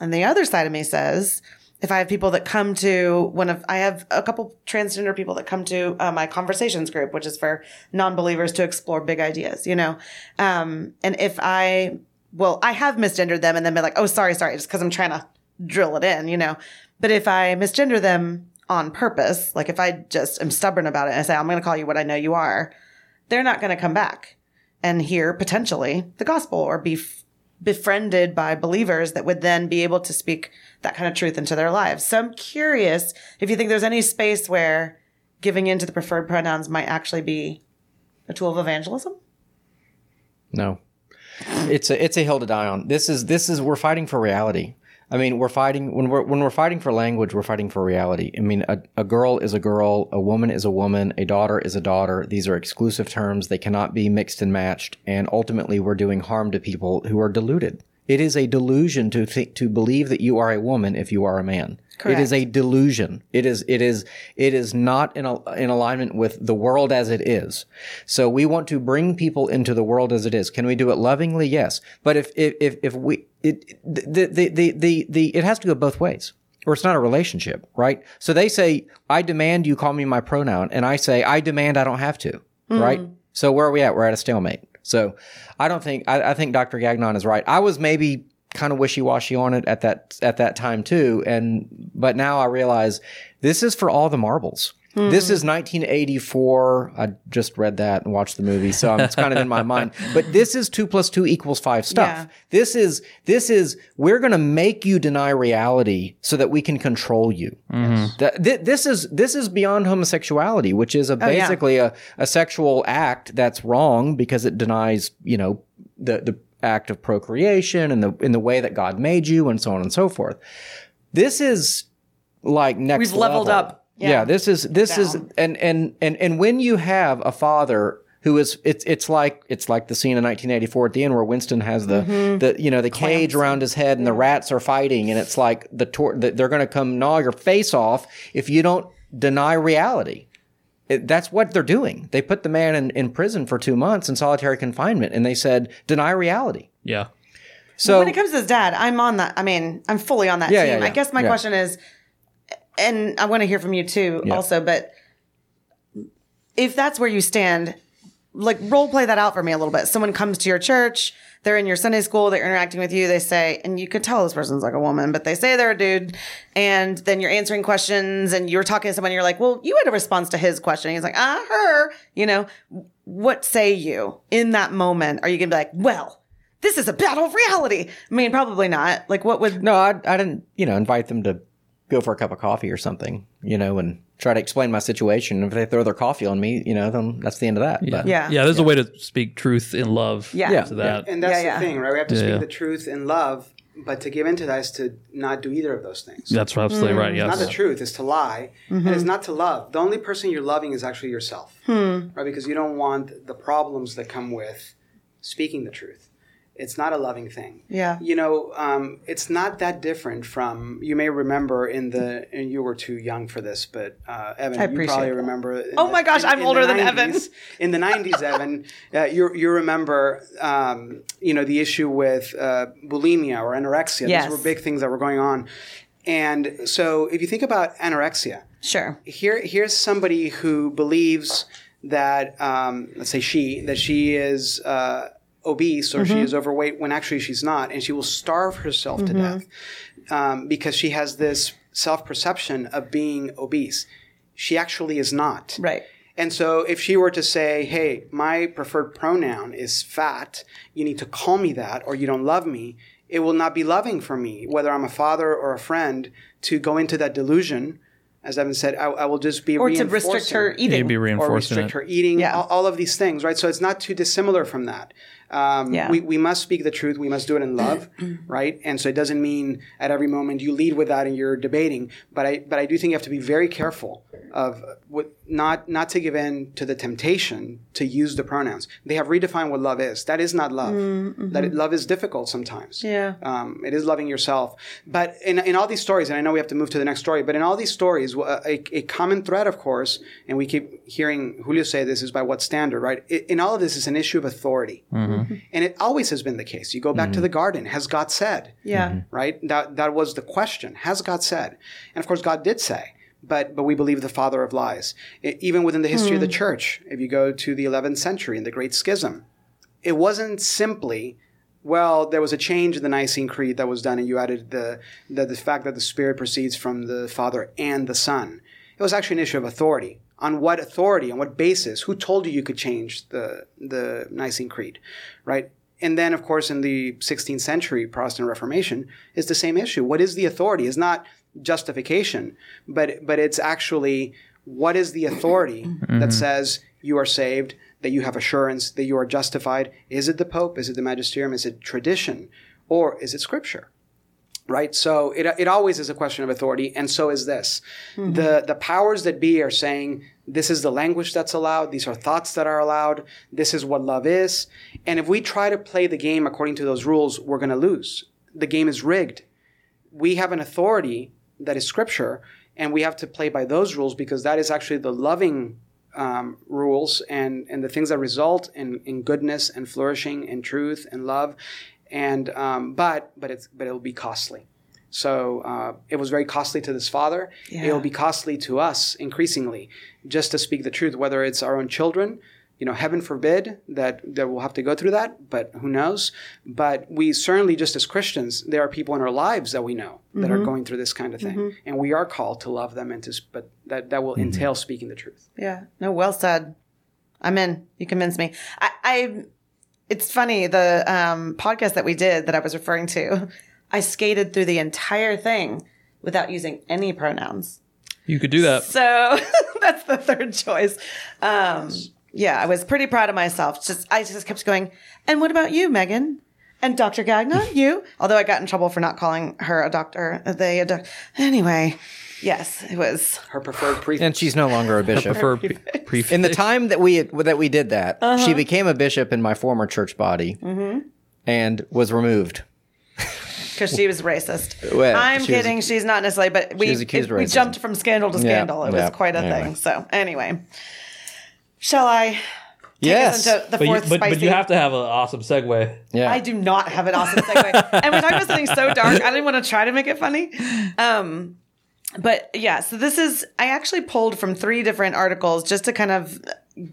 And the other side of me says, if I have people that come to one of, I have a couple transgender people that come to uh, my conversations group, which is for non-believers to explore big ideas, you know. Um, and if I, well, I have misgendered them and then be like, oh, sorry, sorry, just because I'm trying to drill it in, you know. But if I misgender them on purpose, like if I just am stubborn about it and I say, I'm going to call you what I know you are, they're not going to come back and hear potentially the gospel or be f- befriended by believers that would then be able to speak that kind of truth into their lives. So I'm curious if you think there's any space where giving into the preferred pronouns might actually be a tool of evangelism. No, it's a it's a hill to die on. This is this is we're fighting for reality. I mean, we're fighting when we're when we're fighting for language, we're fighting for reality. I mean, a, a girl is a girl, a woman is a woman, a daughter is a daughter. These are exclusive terms; they cannot be mixed and matched. And ultimately, we're doing harm to people who are deluded. It is a delusion to think to believe that you are a woman if you are a man. It is a delusion. It is it is it is not in a, in alignment with the world as it is. So we want to bring people into the world as it is. Can we do it lovingly? Yes. But if if if, if we it the, the the the the it has to go both ways. Or it's not a relationship, right? So they say, I demand you call me my pronoun, and I say, I demand I don't have to, right? Mm. So where are we at? We're at a stalemate. So I don't think I, I think Dr. Gagnon is right. I was maybe kind of wishy-washy on it at that at that time too and but now i realize this is for all the marbles this is 1984 i just read that and watched the movie so it's kind of in my mind but this is two plus two equals five stuff Yeah. this is this is we're going to make you deny reality so that we can control you mm-hmm. Th- th- this is this is beyond homosexuality which is a Oh, yeah. basically a, a sexual act that's wrong because it denies you know the the act of procreation and the in the way that God made you and so on and so forth. This is like next We've leveled level. up. Yeah. Yeah. this is this is and and and and when you have a father who is it's it's like it's like the scene in 1984 at the end where Winston has the Mm-hmm. the you know the cage around his head and the rats are fighting and it's like the, tor- the they're going to come gnaw your face off if you don't deny reality. It, that's what they're doing. They put the man in, in prison for two months in solitary confinement, and they said deny reality. Yeah. So when it comes to his dad, I'm on that. I mean, I'm fully on that Yeah, team. yeah, I guess my Yeah. question is, and I want to hear from you too, Yeah. also. But if that's where you stand, like role play that out for me a little bit. Someone comes to your church, they're in your Sunday school, they're interacting with you. They say, and you could tell this person's like a woman, but they say they're a dude, and then you're answering questions, and you're talking to someone. You're like, well, you had a response to his question. He's like, ah, her. You know, what say you in that moment? Are you gonna be like, well? This is a battle of reality. I mean, probably not. Like, what would no, I, I didn't, you know, invite them to go for a cup of coffee or something, you know, and try to explain my situation. If they throw their coffee on me, you know, then that's the end of that. But Yeah. Yeah. There's a way to speak truth in love. Yeah. Yeah. To that. And that's Yeah, yeah. the thing, right? We have to Yeah, speak yeah. the truth in love, but to give into that is to not do either of those things. That's absolutely right. Mm. Yes. Not the truth is to lie, and mm-hmm. it's not to love. The only person you're loving is actually yourself, hmm. right? Because you don't want the problems that come with speaking the truth. It's not a loving thing. Yeah. You know, um, it's not that different from. You may remember in the, and you were too young for this, but uh, Evan, you probably that. remember. in Oh my gosh, I'm the older than Evan. in the 90s, Evan, uh, you, you remember, um, you know, the issue with uh, bulimia or anorexia. Yes. These were big things that were going on. And so if you think about anorexia, Sure. here, here's somebody who believes that, um, let's say she, that she is uh, obese or she is overweight when actually she's not. And she will starve herself to death um, because she has this self perception of being obese. She actually is not. Right. And so if she were to say, hey, my preferred pronoun is fat, you need to call me that or you don't love me, it will not be loving for me, whether I'm a father or a friend, to go into that delusion as Evan said, I, I will just be or to restrict her eating. You'd be or restrict it. her eating, Yeah. all, all of these things, right? So it's not too dissimilar from that. Um, Yeah. we, we must speak the truth. We must do it in love, right? And so it doesn't mean at every moment you lead with that and you're debating. But I but I do think you have to be very careful of what not not to give in to the temptation to use the pronouns. They have redefined what love is. That is not love. That it, love is difficult sometimes. Yeah. Um, it is loving yourself. But in, in all these stories, and I know we have to move to the next story, but in all these stories, uh, a, a common thread, of course, and we keep hearing Julio say this is by what standard, right? I- in all of this is an issue of authority. Mm-hmm. And it always has been the case. You go back to mm-hmm. the garden. Has God said? yeah. Mm-hmm. Right? That, that was the question. Has God said? And of course, God did say. But, but we believe the father of lies. I- even within the history of the hmm. church, if you go to the 11th century and the Great Schism, it wasn't simply well there was a change in the nicene creed that was done and you added the, the the fact that the spirit proceeds from the father and the son it was actually an issue of authority on what authority on what basis who told you you could change the the nicene creed right? And then of course in the 16th century protestant reformation is the same issue. What is the authority? Is not justification but but it's actually what is the authority that mm-hmm. says you are saved that you have assurance that you are justified? Is it the pope? Is it the magisterium? Is it tradition? Or is it scripture right? So it, it always is a question of authority and so is this. Mm-hmm. The the powers that be are saying this is the language that's allowed. These are thoughts that are allowed. This is what love is. And if we try to play the game according to those rules we're going to lose. The game is rigged. We have an authority that is scripture and we have to play by those rules because that is actually the loving um, rules and, and the things that result in, in goodness and flourishing and truth and love. And um, but but it's but it will be costly so uh, it was very costly to this father it will be costly to us increasingly just to speak the truth whether it's our own children you know heaven forbid that that we'll have to go through that but who knows but we certainly just as christians there are people in our lives that we know that are going through this kind of thing and we are called to love them and to but that that will entail speaking the truth Yeah. No, well said. I'm in. You convinced me. I, I it's funny, the um, podcast that we did that I was referring to, I skated through the entire thing without using any pronouns. You could do that. So that's the third choice. Um, yeah, I was pretty proud of myself. Just I just kept going. And what about you, Megan? And Dr. Gagnon, you? Although I got in trouble for not calling her a doctor. They a doc- anyway. Yes, it was. her preferred prefix And she's no longer a bishop. Prefer pre- prefix. in the time that we that we did that, she became a bishop in my former church body, and was removed. because she was racist. Well, I'm she was- kidding. She's not necessarily, but we was accused it- of we jumped from scandal to Yeah, scandal. it yeah, was quite a anyway. thing. So anyway, shall I? take Yes. us into the but, you, but, spicy. but you have to have an awesome segue. Yeah. I do not have an awesome segue. and we're talking about something so dark. I didn't want to try to make it funny. Um, but yeah, so this is, I actually pulled from three different articles just to kind of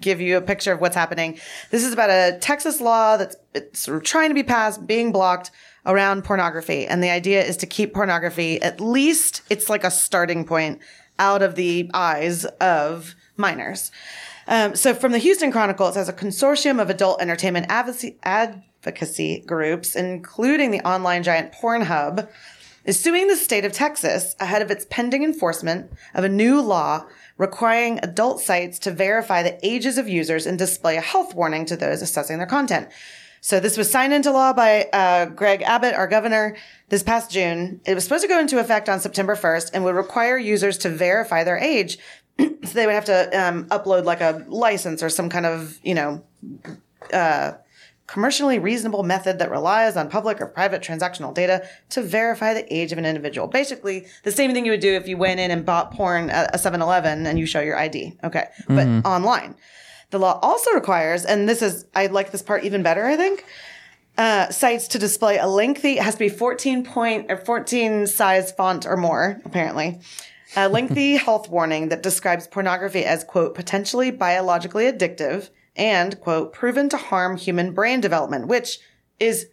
give you a picture of what's happening. This is about a Texas law that's it's sort of trying to be passed, being blocked around pornography. And the idea is to keep pornography, at least it's like a starting point out of the eyes of minors. Um, so from the Houston Chronicle, it says a consortium of adult entertainment advocacy, advocacy groups, including the online giant Pornhub, is suing the state of Texas ahead of its pending enforcement of a new law requiring adult sites to verify the ages of users and display a health warning to those assessing their content. So this was signed into law by uh, Greg Abbott, our governor, this past June. It was supposed to go into effect on September 1st and would require users to verify their age. so they would have to um, upload like a license or some kind of, you know, uh, commercially reasonable method that relies on public or private transactional data to verify the age of an individual. Basically, the same thing you would do if you went in and bought porn at a 7-Eleven and you show your ID. Okay. But online. The law also requires, and this is, I like this part even better, I think, uh, sites to display a lengthy, it has to be 14 point or 14 size font or more, apparently. A lengthy health warning that describes pornography as, quote, potentially biologically addictive and, quote, proven to harm human brain development, which is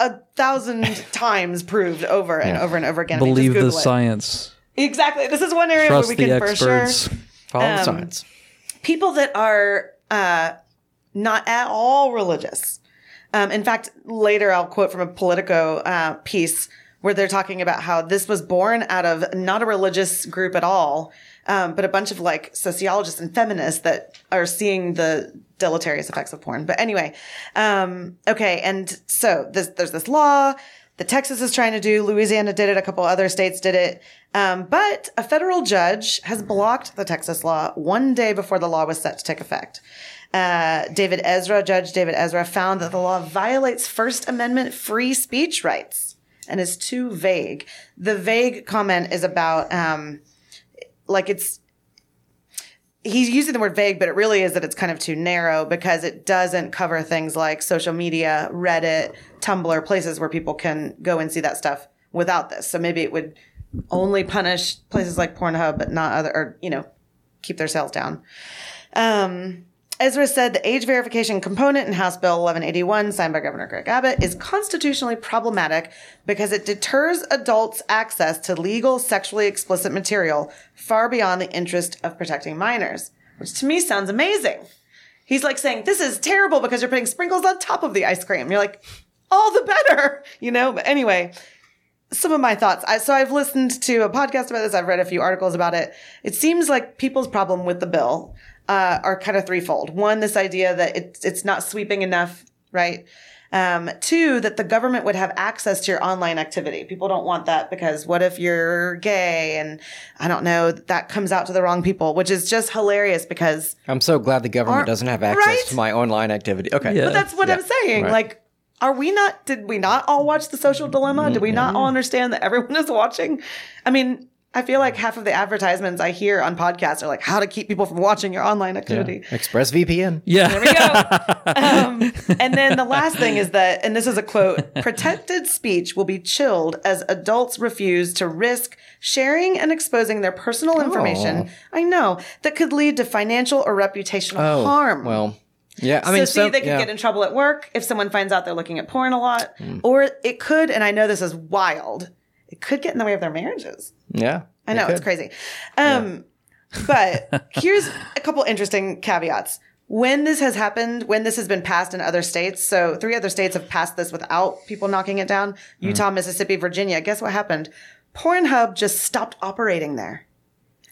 a thousand times proved over and over and over again. I mean, just Believe the it. science. Exactly. This is one area Trust where we can for sure experts. Follow um, the science. People that are uh, not at all religious. Um, in fact, later I'll quote from a Politico uh, piece where they're talking about how this was born out of not a religious group at all, um, but a bunch of like sociologists and feminists that are seeing the deleterious effects of porn. But anyway, um, okay. And so this, there's this law that Texas is trying to do. Louisiana did it. A couple other states did it. Um, but a federal judge has blocked the Texas law one day before the law was set to take effect. Uh, David Ezra, Judge David Ezra, found that the law violates First Amendment free speech rights and is too vague. The vague comment is about, um, like it's, he's using the word vague, but it really is that it's kind of too narrow because it doesn't cover things like social media, Reddit, Tumblr, places where people can go and see that stuff without this. So maybe it would only punish places like Pornhub, but not other, or, you know, keep their sales down. Um, Ezra said the age verification component in House Bill 1181, signed by Governor Greg Abbott, is constitutionally problematic because it deters adults' access to legal sexually explicit material far beyond the interest of protecting minors, which to me sounds amazing. He's like saying, This is terrible because you're putting sprinkles on top of the ice cream. You're like, All the better, you know? But anyway, some of my thoughts. I, so I've listened to a podcast about this. I've read a few articles about it. It seems like people's problem with the bill uh, are kind of threefold. One, this idea that it's it's not sweeping enough, right? Um, two, that the government would have access to your online activity. People don't want that because what if you're gay and I don't know, that comes out to the wrong people, which is just hilarious because I'm so glad the government doesn't have access right? to my online activity. Okay. Yeah. But that's what Yeah, I'm saying. right. Like, are we not, did we not all watch The Social Dilemma? Did we not Mm-hmm. all understand that everyone is watching? I mean, I feel like half of the advertisements I hear on podcasts are like how to keep people from watching your online activity. ExpressVPN. Yeah. There we go. um, and then the last thing is that, and this is a quote protected speech will be chilled as adults refuse to risk sharing and exposing their personal information. I know that could lead to financial or reputational Oh, harm. well, yeah. I mean, so, see, some- they could yeah. get in trouble at work if someone finds out they're looking at porn a lot. Hmm. Or it could, and I know this is wild, it could get in the way of their marriages. Yeah. I know, it it's crazy. Um, but here's a couple interesting caveats. When this has happened, when this has been passed in other states, so three other states have passed this without people knocking it down Hmm. Utah, Mississippi, Virginia. Guess what happened? Pornhub just stopped operating there.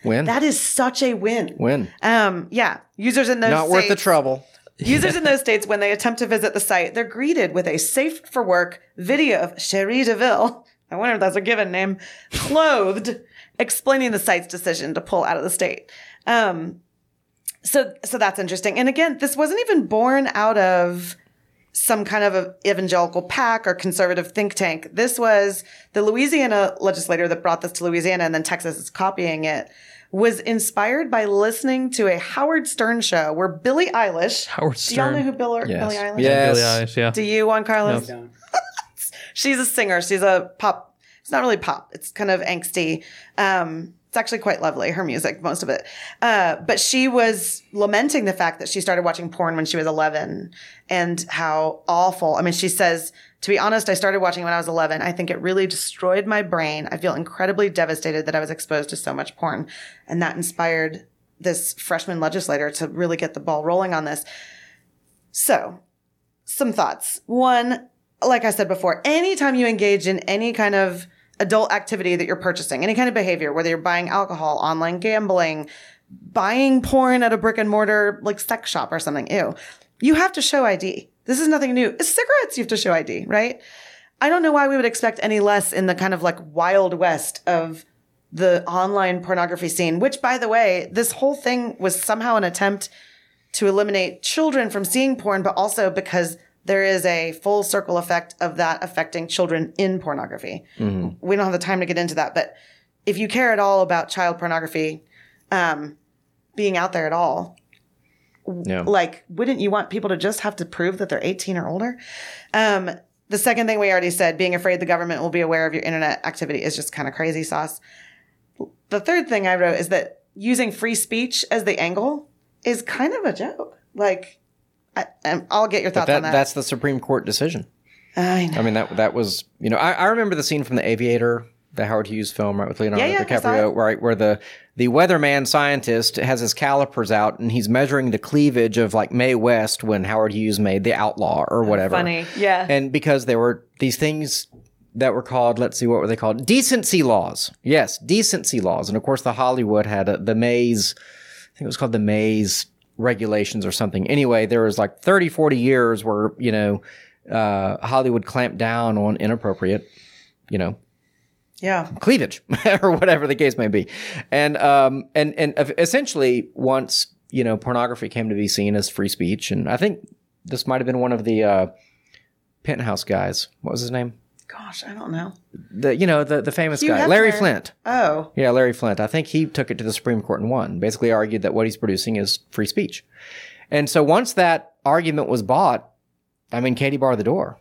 When? That is such a win. when? Um, yeah, users in those Not worth the trouble. Users in those states, when they attempt to visit the site, they're greeted with a safe for work video of Cherie DeVille. I wonder if that's a given name, clothed, explaining the site's decision to pull out of the state. Um, so, so that's interesting. And again, this wasn't even born out of some kind of a evangelical pack or conservative think tank. This was the Louisiana legislator that brought this to Louisiana and then Texas is copying it was inspired by listening to a Howard Stern show where Billie Eilish. Howard Do y'all know who Bill, Yes. Billie Eilish Yes. Billie Eilish, yeah. is? Do you, Juan Carlos? Down. She's a singer. She's a pop. It's not really pop. It's kind of angsty. Um, it's actually quite lovely, her music, most of it. Uh, but she was lamenting the fact that she started watching porn when she was 11 and how awful. I mean, she says, to be honest, I started watching when I was 11. I think it really destroyed my brain. I feel incredibly devastated that I was exposed to so much porn. And that inspired this freshman legislator to really get the ball rolling on this. So, some thoughts. One, like I said before, anytime you engage in any kind of adult activity that you're purchasing, any kind of behavior, whether you're buying alcohol, online gambling, buying porn at a brick and mortar like sex shop or something, ew, you have to show ID. This is nothing new. It's cigarettes, you have to show ID, right? I don't know why we would expect any less in the kind of like wild west of the online pornography scene, which by the way, this whole thing was somehow an attempt to eliminate children from seeing porn, but also because there is a full circle effect of that affecting children in pornography. We don't have the time to get into that, but if you care at all about child pornography um, being out there at all, Yeah. like, wouldn't you want people to just have to prove that they're 18 or older? Um, the second thing we already said, being afraid the government will be aware of your internet activity is just kind of crazy sauce. The third thing I wrote is that using free speech as the angle is kind of a joke. Like, I, um, I'll get your thoughts That, on that. that's the Supreme Court decision. I know. I mean, that that was you know I, I remember the scene from the Aviator, the Howard Hughes film, right with Leonardo Yeah, yeah, DiCaprio, right where the the weatherman scientist has his calipers out and he's measuring the cleavage of like Mae West when Howard Hughes made The Outlaw or whatever. Funny, yeah. And because there were these things that were called, let's see, what were they called? Decency laws. Yes, decency laws. And of course, the Hollywood had a, the Mays, I think it was called the Mays regulations or something. Anyway, there was like 30, 40 years where, you know, uh, Hollywood clamped down on inappropriate, you know, Yeah. cleavage or whatever the case may be. And, um, and, and essentially once, you know, pornography came to be seen as free speech. And I think this might have been one of the, uh, penthouse guys. What was his name? Gosh, I don't know. The, you know, the, the famous Hugh guy, Larry Flynt. Oh. Yeah, Larry Flynt. I think he took it to the Supreme Court and won. Basically argued that what he's producing is free speech. And so once that argument was bought, I mean, Katie barred the door.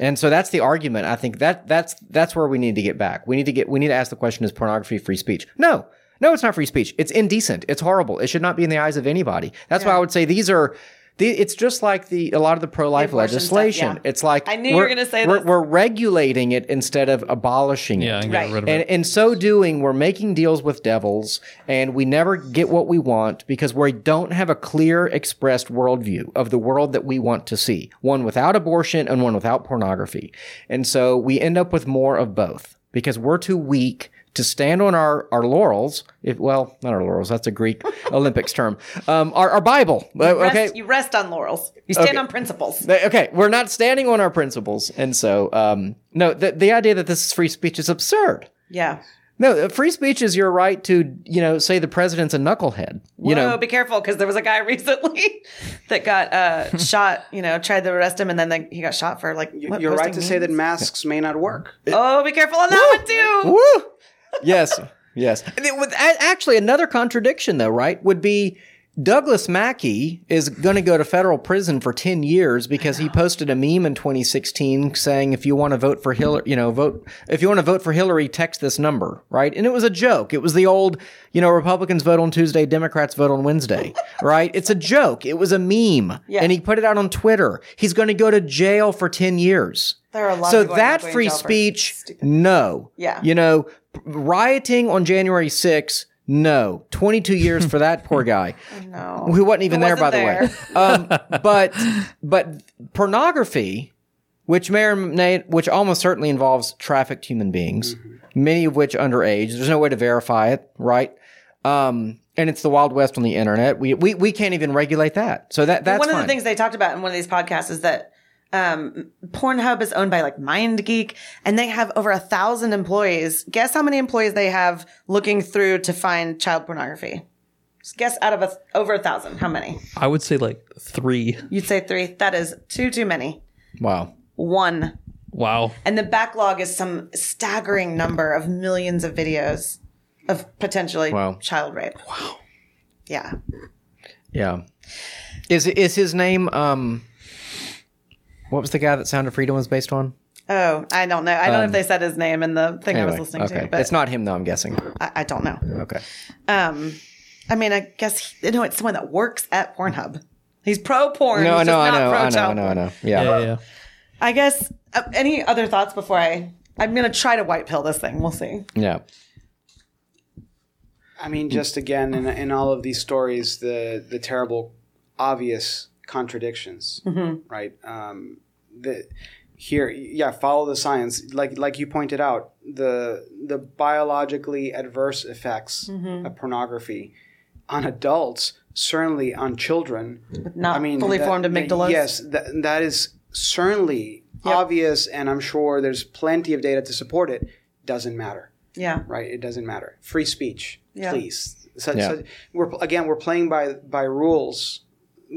And so that's the argument. I think that that's that's where we need to get back. We need to get we need to ask the question: Is pornography free speech? No, no, it's not free speech. It's indecent. It's horrible. It should not be in the eyes of anybody. That's why I would say these are. The, it's just like the a lot of the pro life abortion stuff, legislation. yeah. It's like I knew you were we're- gonna say we're, we're regulating it instead of abolishing it. Yeah, and Right. get rid of And it. in so doing, we're making deals with devils, and we never get what we want because we don't have a clear expressed worldview of the world that we want to see one without abortion and one without pornography. And so we end up with more of both because we're too weak to stand on our, our laurels. If, well, not our laurels, that's a Greek Olympics term. Um, our, our Bible. Uh, Rest, okay. You rest on laurels. You stand Okay. on principles. Okay, we're not standing on our principles, and so um, no, the the idea that this is free speech is absurd. Yeah. No, uh, free speech is your right to, you know, say the president's a knucklehead. You Whoa, know, be careful because there was a guy recently that got uh, shot. You know, tried to arrest him, and then they, he got shot for like. what, You're right posting to say that memes? masks may not work. Oh, be careful on that one too. Woo! Yes, yes. And it- with- a- Actually, another contradiction, though, right, would be Douglas Mackey is going to go to federal prison for 10 years because he posted a meme in 2016 saying, if you want to vote for Hillary, you know, vote, if you want to vote for Hillary, text this number, right? And it was a joke. It was the old, you know, Republicans vote on Tuesday, Democrats vote on Wednesday, right? It's a joke. It was a meme. Yeah. And he put it out on Twitter. He's going to go to jail for 10 years. There are a lot so of that free speech, no. Yeah. You know, p- rioting on January 6th, no. 22 years for that poor guy. No. Who wasn't even there, by wasn't the way. Um, but, but pornography, which may or may, which almost certainly involves trafficked human beings, many of which underage. There's no way to verify it, right? Um, and it's the Wild West on the internet. We, we, we can't even regulate that. So that, that's one of fine. the things they talked about in one of these podcasts is that um, Pornhub is owned by like MindGeek, and they have over a thousand employees. Guess how many employees they have looking through to find child pornography? Just guess out of a, over a thousand, how many? I would say like three. You'd say three. That is too too many. wow. One, Wow. and the backlog is some staggering number of millions of videos of potentially Wow. child rape. Wow. Yeah. Yeah. Is is his name um what was the guy that Sound of Freedom was based on? Oh, I don't know. I don't know if they said his name in the thing I was listening okay. to, but it's not him though, I'm guessing. I, I don't know. Okay. Um, I mean, I guess he, no, it's someone that works at Pornhub. He's pro porn. No, He's no, I just not know, pro I know, I know, I know. Yeah. Yeah, yeah. I guess. Uh, any other thoughts before I? I'm gonna try to white pill this thing. We'll see. Yeah. I mean, just again, in, in all of these stories, the the terrible, obvious contradictions, right? Um, the here, yeah, follow the science, like like you pointed out, the the biologically adverse effects mm-hmm. of pornography on adults, certainly on children. Not I mean, fully that- formed that- amygdalas. Yes, that, that is certainly obvious, and I'm sure there's plenty of data to support it. Doesn't matter Yeah. right? It doesn't matter. Free speech, Yeah. please. So, Yeah. so we're again we're playing by by rules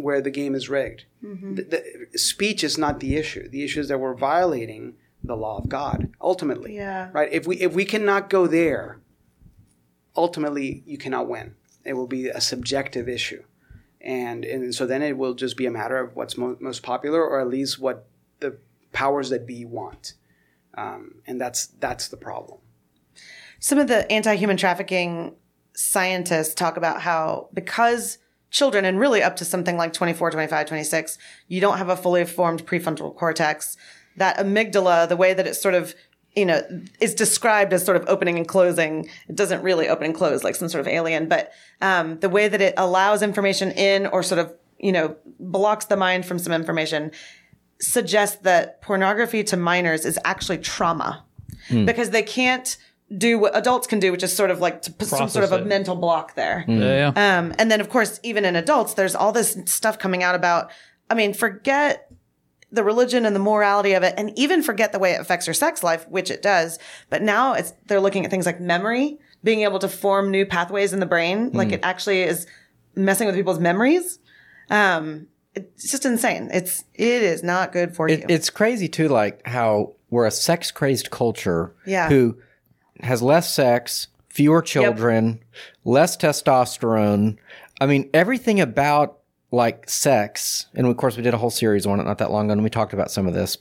where the game is rigged. Mm-hmm. The, the, speech is not the issue. The issue is that we're violating the law of God ultimately. Yeah. Right. If we if we cannot go there, ultimately you cannot win. It will be a subjective issue, and and so then it will just be a matter of what's mo- most popular, or at least what the powers that be want, um, and that's that's the problem. Some of the anti-human trafficking scientists talk about how because children and really up to something like 24 25 26 you don't have a fully formed prefrontal cortex. That amygdala the way that it's sort of you know is described as sort of opening and closing. It doesn't really open and close like some sort of alien but um, the way that it allows information in or sort of you know blocks the mind from some information suggests that pornography to minors is actually trauma. Because they can't do what adults can do, which is sort of like to put some sort of Process a it. mental block there. Yeah, yeah. Um, and then, of course, even in adults, there's all this stuff coming out about, I mean, forget the religion and the morality of it, and even forget the way it affects your sex life, which it does. But now it's, they're looking at things like memory, being able to form new pathways in the brain. Like it actually is messing with people's memories. Um, it's just insane. It's, it is not good for you. It's crazy too, like how we're a sex crazed culture Yeah. who has less sex, fewer children, less testosterone. I mean, everything about like sex, and of course, we did a whole series on it not that long ago, and we talked about some of this.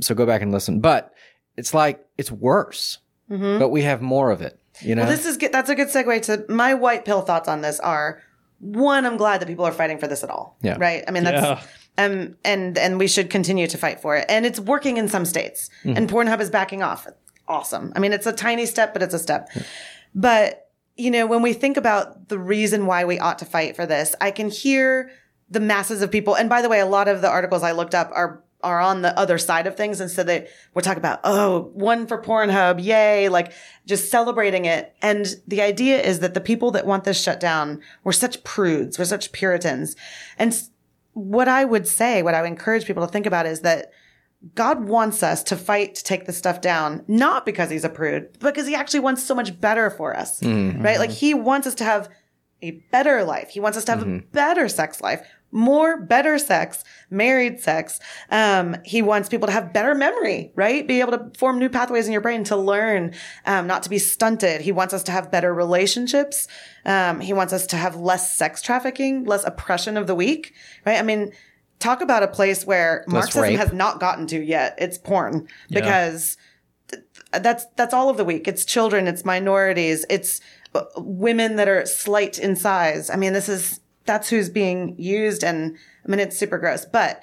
So go back and listen. But it's like it's worse, but we have more of it. You know, Mm-hmm. Well, this is good. That's a good segue to my white pill thoughts on this. Are one, I'm glad that people are fighting for this at all. Yeah. Right. I mean, that's Yeah. um, and and we should continue to fight for it. And it's working in some states. And Pornhub is backing off. Awesome. I mean, it's a tiny step, but it's a step. But you know, when we think about the reason why we ought to fight for this, I can hear the masses of people. And by the way, a lot of the articles I looked up are are on the other side of things. And so they we're talking about, oh, one for Pornhub, yay, like just celebrating it. And the idea is that the people that want this shut down were such prudes, were such Puritans. And what I would say, what I would encourage people to think about is that God wants us to fight to take this stuff down, not because he's a prude, but because he actually wants so much better for us, right? Like he wants us to have a better life. He wants us to have a better sex life, more better sex, married sex. Um, he wants people to have better memory, right? Be able to form new pathways in your brain to learn, um, not to be stunted. He wants us to have better relationships. Um, he wants us to have less sex trafficking, less oppression of the weak, right? I mean, talk about a place where Marxism rape. has not gotten to yet. It's porn because that's that's all of the weak. It's children, it's minorities, it's uh, women that are slight in size. I mean, this is that's who's being used, and I mean, it's super gross. But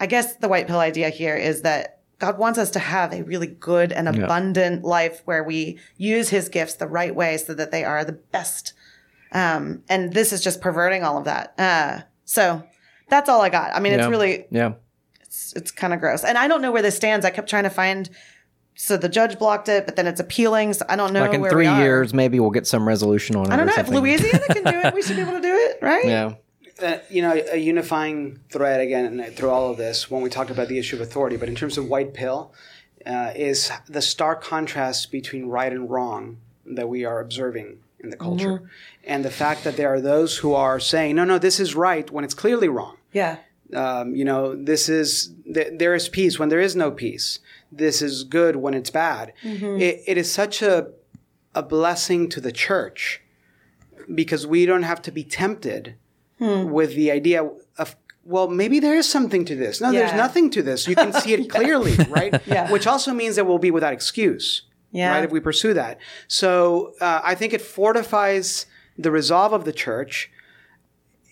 I guess the white pill idea here is that God wants us to have a really good and abundant life where we use His gifts the right way so that they are the best. Um, and this is just perverting all of that. Uh, so that's all I got. I mean, it's Yeah. really yeah. it's, it's kind of gross. And I don't know where this stands. I kept trying to find. So the judge blocked it, but then it's appealing. So I don't know. Like in where three we are. years, maybe we'll get some resolution on it. I don't or know if. Louisiana can do it. We should be able to do it, right? Yeah. uh, you know, a unifying thread again through all of this when we talked about the issue of authority, but in terms of white pill, uh, is the stark contrast between right and wrong that we are observing in the culture, and the fact that there are those who are saying, "No, no, this is right," when it's clearly wrong. Yeah. Um, you know, this is th- there is peace when there is no peace. This is good when it's bad. It, it is such a a blessing to the church because we don't have to be tempted with the idea of well maybe there is something to this no there's nothing to this you can see it clearly right Yeah. which also means that we'll be without excuse Yeah. right if we pursue that so uh, i think it fortifies the resolve of the church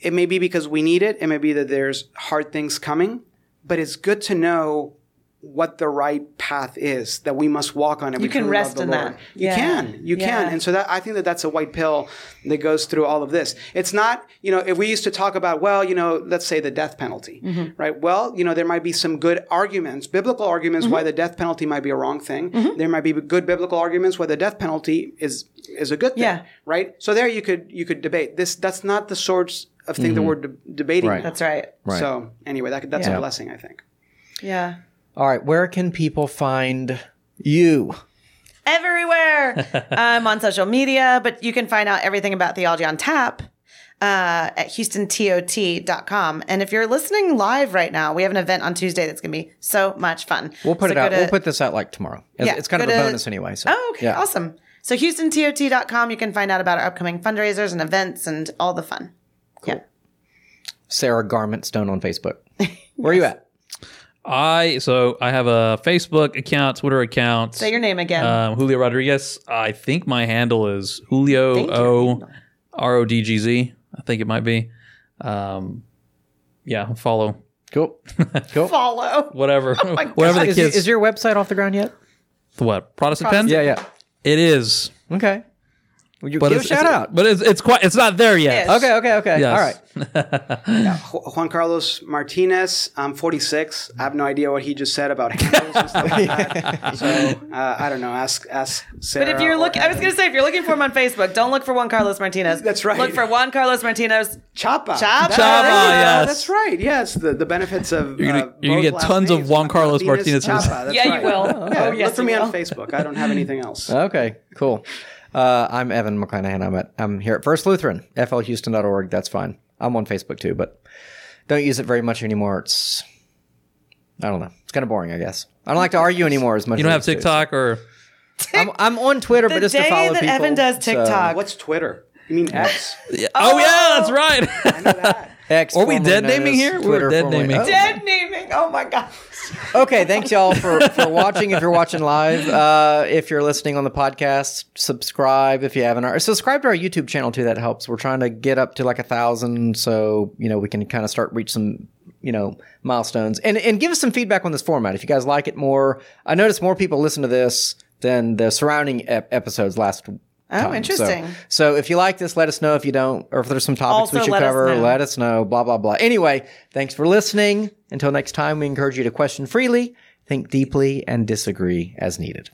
it may be because we need it it may be that there's hard things coming but it's good to know what the right path is that we must walk on. If You we can rest in Lord. that. You Yeah. can, you Yeah. can, and so that I think that that's a white pill that goes through all of this. It's not, you know, if we used to talk about, well, you know, let's say the death penalty, Mm-hmm. right? Well, you know, there might be some good arguments, biblical arguments, why Mm-hmm. the death penalty might be a wrong thing. There might be good biblical arguments why the death penalty is is a good thing, Yeah. right? So there you could you could debate this. That's not the sorts of thing that we're de- debating. Right. That's right. Right. So anyway, that, that's Yeah. a blessing, I think. Yeah. All right. Where can people find you? Everywhere. I'm on social media, but you can find out everything about Theology on Tap uh, at houstontot.com. And if you're listening live right now, we have an event on Tuesday that's going to be so much fun. We'll put So it out. to- we'll put this out like tomorrow. It's, Yeah, it's kind of a to- bonus anyway. So. Oh, okay. Yeah. Awesome. So houstontot.com, you can find out about our upcoming fundraisers and events and all the fun. Cool. Sarah Garment Stone on Facebook. Where are you at? I so I have a Facebook account, Twitter account. Say your name again. um, Julio Rodriguez. I think my handle is Julio O R O D G Z. I think it might be. Um, yeah, follow Cool. Cool. Follow. whatever, my whatever the is, kids. is your website off the ground yet? the what Protestant, Protestant. pen? Yeah, yeah. It is. Okay. Well, you But give a shout it's- out. But it's it's quite it's not there yet. Yes. Okay, okay, okay. Yes. All right. Ju- Juan Carlos Martinez. I'm 46. I have no idea what he just said about handles and stuff like that. So uh, I don't know. Ask ask Sarah. But if you're looking, I was going to say, if you're looking for him on Facebook, don't look for Juan Carlos Martinez. That's right. Look for Juan Carlos Martinez. Chapa. Chapa. Chapa, yes. That's right. Yes, the, the benefits of You're gonna- uh, you're gonna get last tons of Juan Carlos Martinez's. Chapa. That's Yeah, you will. Yeah, Oh, yes, look for you me on. Facebook. I don't have anything else. Okay, cool. Uh, I'm Evan McClanahan. I'm at I'm here at First Lutheran, flhouston.org. That's fine. I'm on Facebook too, but don't use it very much anymore. It's I don't know. It's kind of boring, I guess. I don't like to argue anymore as much. You don't as have I used to. TikTok or I'm, I'm on Twitter, but just to day follow that people. Evan does so- TikTok. What's Twitter? You mean X? oh, yeah, that's right. I know that. X, Are we dead naming as here? We're dead naming. Oh. Dead naming. Oh my God. Okay, thanks y'all for, for watching. If you're watching live, uh, if you're listening on the podcast, subscribe if you haven't. Or subscribe to our YouTube channel too. That helps. We're trying to get up to like a thousand, so you know we can kind of start reach some you know milestones and and give us some feedback on this format. If you guys like it more, I noticed more people listen to this than the surrounding ep- episodes last. Oh, time. interesting. So, so if you like this, let us know. If you don't, or if there's some topics we should let cover, know. let us know. Blah blah blah. Anyway, thanks for listening. Until next time, we encourage you to question freely, think deeply, and disagree as needed.